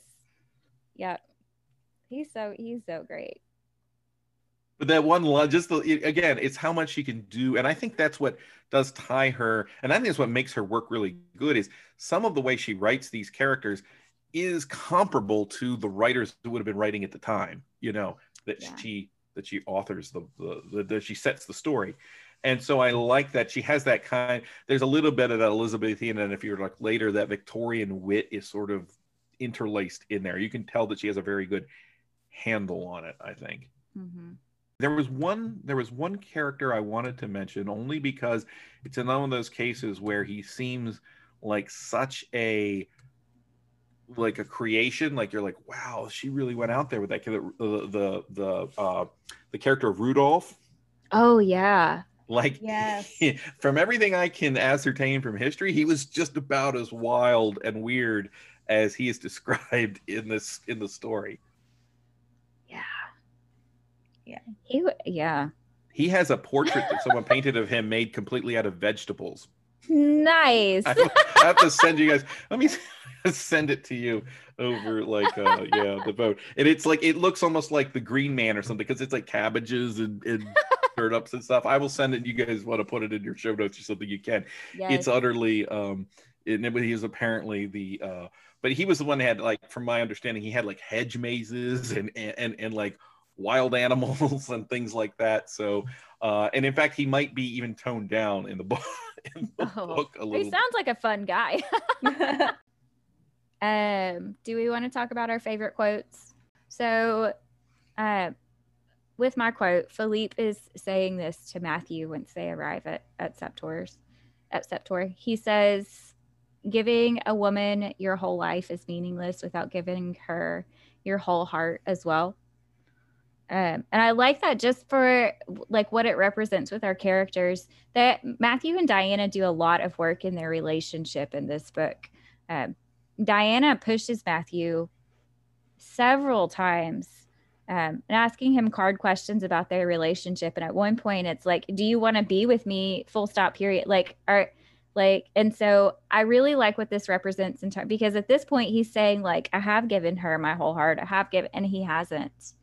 Yeah he's so he's so great. But that one line, just the, it- again, it's how much she can do, and I think that's what does tie her, and I think it's what makes her work really good. Is some of the way she writes these characters is comparable to the writers who would have been writing at the time. You know that Yeah. she that she authors the, the, the that she sets the story, and so I like that she has that kind. There's a little bit of that Elizabethan, and if you're like later, that Victorian wit is sort of interlaced in there. You can tell that she has a very good handle on it. I think Mhm. there was one there was one character i wanted to mention only because it's in one of those cases where he seems like such a like a creation like you're like wow she really went out there with that the the the uh the character of rudolph. Oh yeah. Like Yes. from everything i can ascertain from history he was just about as wild and weird as he is described in this in the story. Yeah. Yeah. he yeah. He has a portrait that someone painted of him made completely out of vegetables. Nice. I, I have to send you guys. Let me send it to you over like uh yeah the boat, and it's like it looks almost like the Green Man or something because it's like cabbages and, and turnips and stuff. I will send it. You guys want to put it in your show notes or something? You can. yes. It's utterly um. And he was apparently the uh, but he was the one that had like, from my understanding, he had like hedge mazes and and and, and like wild animals and things like that. So Uh, and in fact, he might be even toned down in the book. in the Oh, book a little He sounds like a fun guy. Um, do we want to talk about our favorite quotes? So, uh, with my quote, Philippe is saying this to Matthew once they arrive at at Sept-Tours at Sept-Tours. He says, "Giving a woman your whole life is meaningless without giving her your whole heart as well." Um, and I like that just for like what it represents with our characters. That Matthew and Diana do a lot of work in their relationship in this book. Um, Diana pushes Matthew several times um, and asking him card questions about their relationship. And at one point, it's like, "Do you want to be with me?" Full stop. Period. Like, are like, and so I really like what this represents in time because at this point, he's saying like, "I have given her my whole heart. I have given," and he hasn't.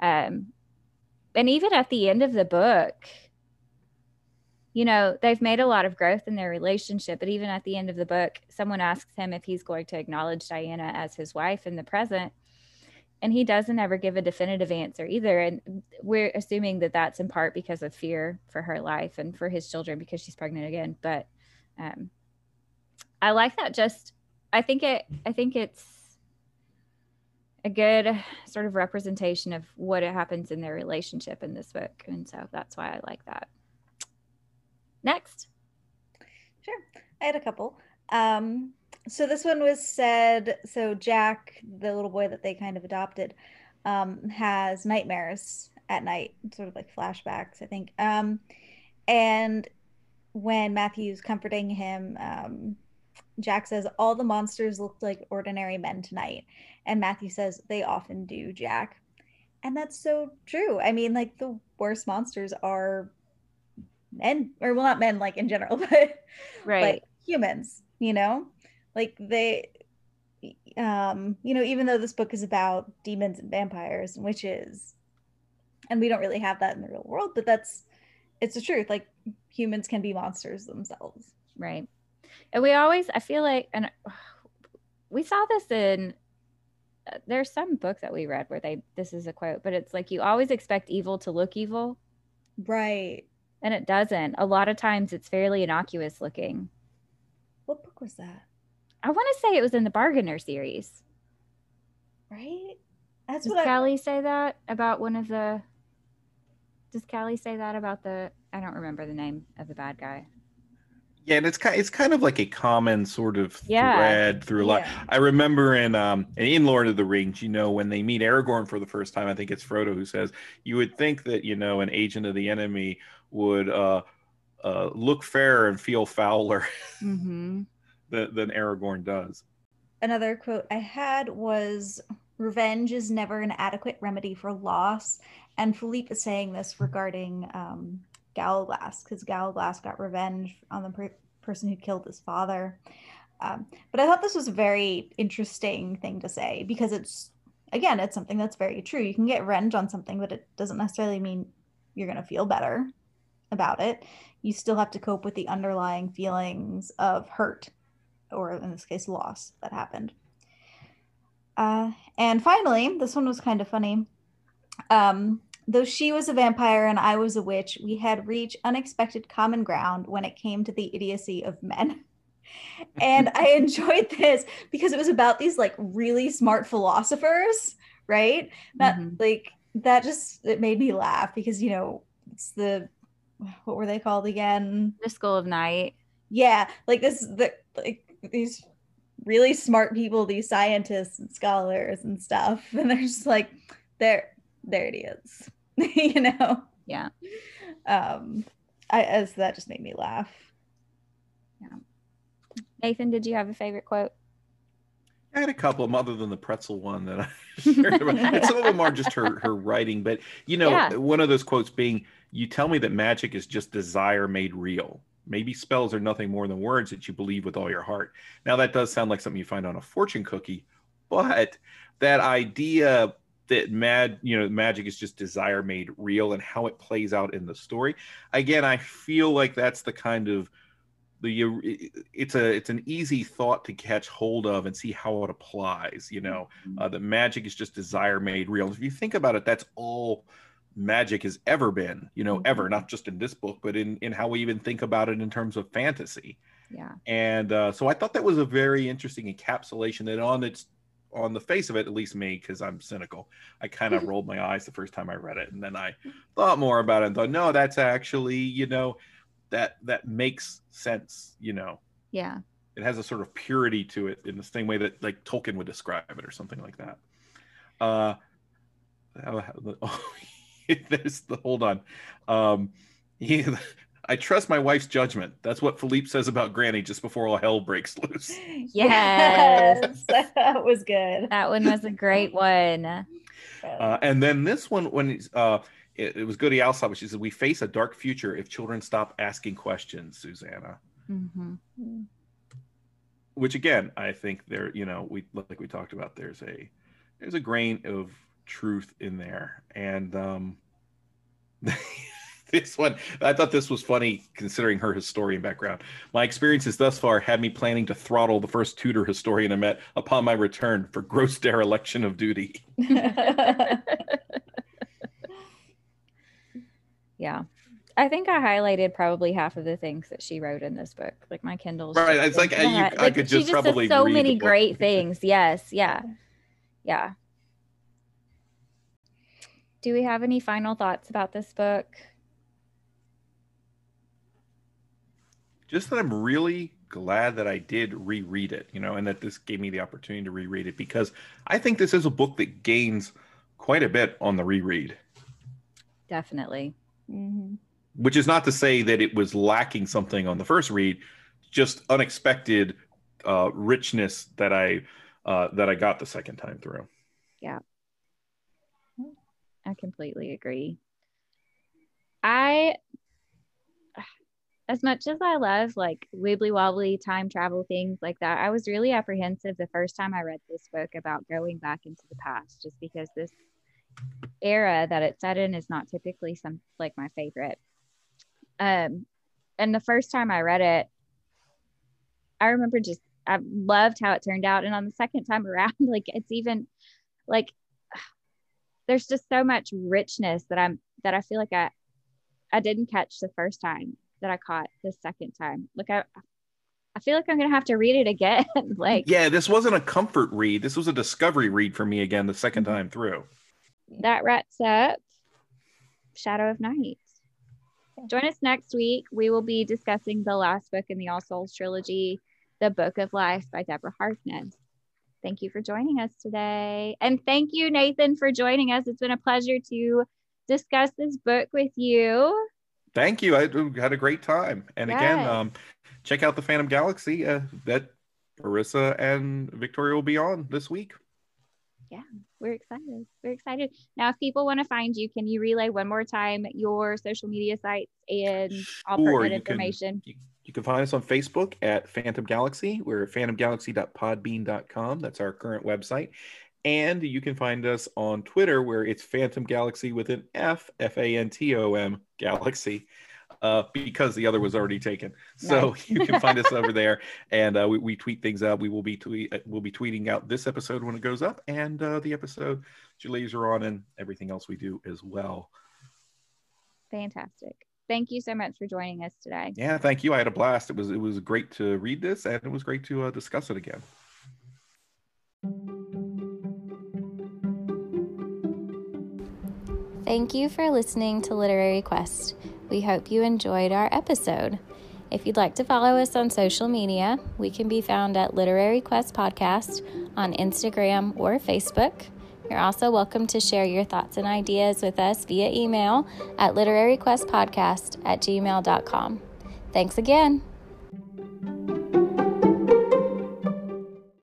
Um, and even at the end of the book, you know, they've made a lot of growth in their relationship. But even at the end of the book, someone asks him if he's going to acknowledge Diana as his wife in the present. And he doesn't ever give a definitive answer either. And we're assuming that that's in part because of fear for her life and for his children because she's pregnant again. But um, I like that. Just, I think it, I think it's, a good sort of representation of what happens in their relationship in this book. And so that's why I like that. Next. Sure. I had a couple. Um, so this one was said so Jack, the little boy that they kind of adopted, um, has nightmares at night, sort of like flashbacks, I think. Um, and when Matthew's comforting him, um, Jack says, All the monsters looked like ordinary men tonight. And Matthew says, They often do, Jack. And that's so true. I mean, like, the worst monsters are men, or well, not men, like in general, but Right. like humans, you know? Like, they, um, you know, even though this book is about demons and vampires and witches, and we don't really have that in the real world, but that's, it's the truth. Like, humans can be monsters themselves. right. And we always, I feel like, and we saw this in, uh, there's some book that we read where they, this is a quote, but it's like you always expect evil to look evil, Right. And it doesn't. A lot of times it's fairly innocuous looking. What book was that? I want to say it was in the Bargainer series. Right? That's Does what I, Callie say that about one of the? Does Callie say that about the? I don't remember the name of the bad guy. Yeah, and it's kind it's kind of like a common sort of Yeah. thread through a lot. Yeah. I remember in um in Lord of the Rings, you know, when they meet Aragorn for the first time, I think it's Frodo who says, "You would think that you know an agent of the enemy would uh, uh, look fairer and feel fouler Mm-hmm. than, than Aragorn does." another quote I had was revenge is never an adequate remedy for loss. And Philippe is saying this regarding um, Gallowglass because Gallowglass got revenge on the per- person who killed his father. Um, but I thought this was a very interesting thing to say because it's, again, it's something that's very true. You can get revenge on something, but it doesn't necessarily mean you're going to feel better about it. You still have to cope with the underlying feelings of hurt or in this case, loss that happened. Uh, and finally, this one was kind of funny. Um, though she was a vampire and I was a witch, we had reached unexpected common ground when it came to the idiocy of men. and I enjoyed this because it was about these like really smart philosophers, right? That Mhm. like that just it made me laugh because you know it's the what were they called again? The School of Night. yeah like this the like these really smart people these scientists and scholars and stuff and they're just like there, there they're you know Yeah. um i as that just made me laugh Yeah. Nathan, did you have a favorite quote? I had a couple of them other than the pretzel one that I shared about. and some of them are just her her writing, but you know, Yeah. one of those quotes being, "You tell me that magic is just desire made real. Maybe spells are nothing more than words that you believe with all your heart." Now that does sound like something you find on a fortune cookie, but that idea that mad you know magic is just desire made real and how it plays out in the story again i feel like that's the kind of the it's a it's an easy thought to catch hold of and see how it applies you know uh, that magic is just desire made real if you think about it that's all magic has ever been, you know, Mhm. ever, not just in this book, but in in how we even think about it in terms of fantasy. Yeah. And uh, so I thought that was a very interesting encapsulation. And on its on the face of it, at least me, because I'm cynical, I kind of rolled my eyes the first time I read it, and then I thought more about it and thought, no, that's actually, you know, that that makes sense. You know, Yeah. it has a sort of purity to it in the same way that like Tolkien would describe it or something like that. Uh, oh, there's the hold on. Um, he, I trust my wife's judgment. That's what Philippe says about Granny just before all hell breaks loose. Yes. that was good. That one was a great one. Uh, and then this one, when it's, uh, it, it was Goody Alsop, but she said, "We face a dark future if children stop asking questions." Susanna, hmm which again, I think there, you know, we like we talked about. There's a there's a grain of truth in there, and um, this one, I thought this was funny considering her historian background. My experiences thus far had me planning to throttle the first Tudor historian I met upon my return for gross dereliction of duty. yeah. I think I highlighted probably half of the things that she wrote in this book. Like my Kindle's Right, it's like, uh, you-. I could just says probably so many great things. Yes, yeah, yeah. Do we have any final thoughts about this book? just that I'm really glad that I did reread it, you know, and that this gave me the opportunity to reread it because I think this is a book that gains quite a bit on the reread, Definitely. Mhm. which is not to say that it was lacking something on the first read, just unexpected uh, richness that I uh, that I got the second time through. I completely agree. I, as much as I love like wibbly wobbly time travel things like that, I was really apprehensive the first time I read this book about going back into the past, just because this era that it's set in is not typically some like my favorite. Um, and the first time I read it, I remember just I loved how it turned out, and on the second time around, like it's even like there's just so much richness that I'm that I feel like I I didn't catch the first time that I caught the second time. Like I I feel like I'm gonna have to read it again. like Yeah, this wasn't a comfort read. This was a discovery read for me again the 2nd time through. that wraps up Shadow of Night. Join us next week. We will be discussing the last book in the All Souls trilogy, The Book of Life by Deborah Harkness. Thank you for joining us today. And thank you, Nathan, for joining us. It's been a pleasure to discuss this book with you. Thank you. I had a great time. And again, um, check out the Phantom Galaxy uh, that Marissa and Victoria will be on this week. Yeah, we're excited. We're excited. Now, if people want to find you, can you relay one more time your social media sites and all Sure, pertinent you can- information? You, you can find us on Facebook at Phantom Galaxy. We're at phantomgalaxy.podbean.com. That's our current website. And you can find us on Twitter where it's Phantom Galaxy with an F, F A N T O M Galaxy, uh, because the other was already taken. So Nice. you can find us over there, and uh, we, we tweet things out. We will be tweet uh, we'll be tweeting out this episode when it goes up, and uh, the episode Julie's are on, and everything else we do as well. Fantastic. Thank you so much for joining us today. Yeah, thank you. I had a blast. It was it was great to read this, and it was great to uh, discuss it again. Thank you for listening to Literary Quest. We hope you enjoyed our episode. If you'd like to follow us on social media, we can be found at Literary Quest Podcast on Instagram or Facebook. You're also welcome to share your thoughts and ideas with us via email at literaryquestpodcast at gmail.com. Thanks again.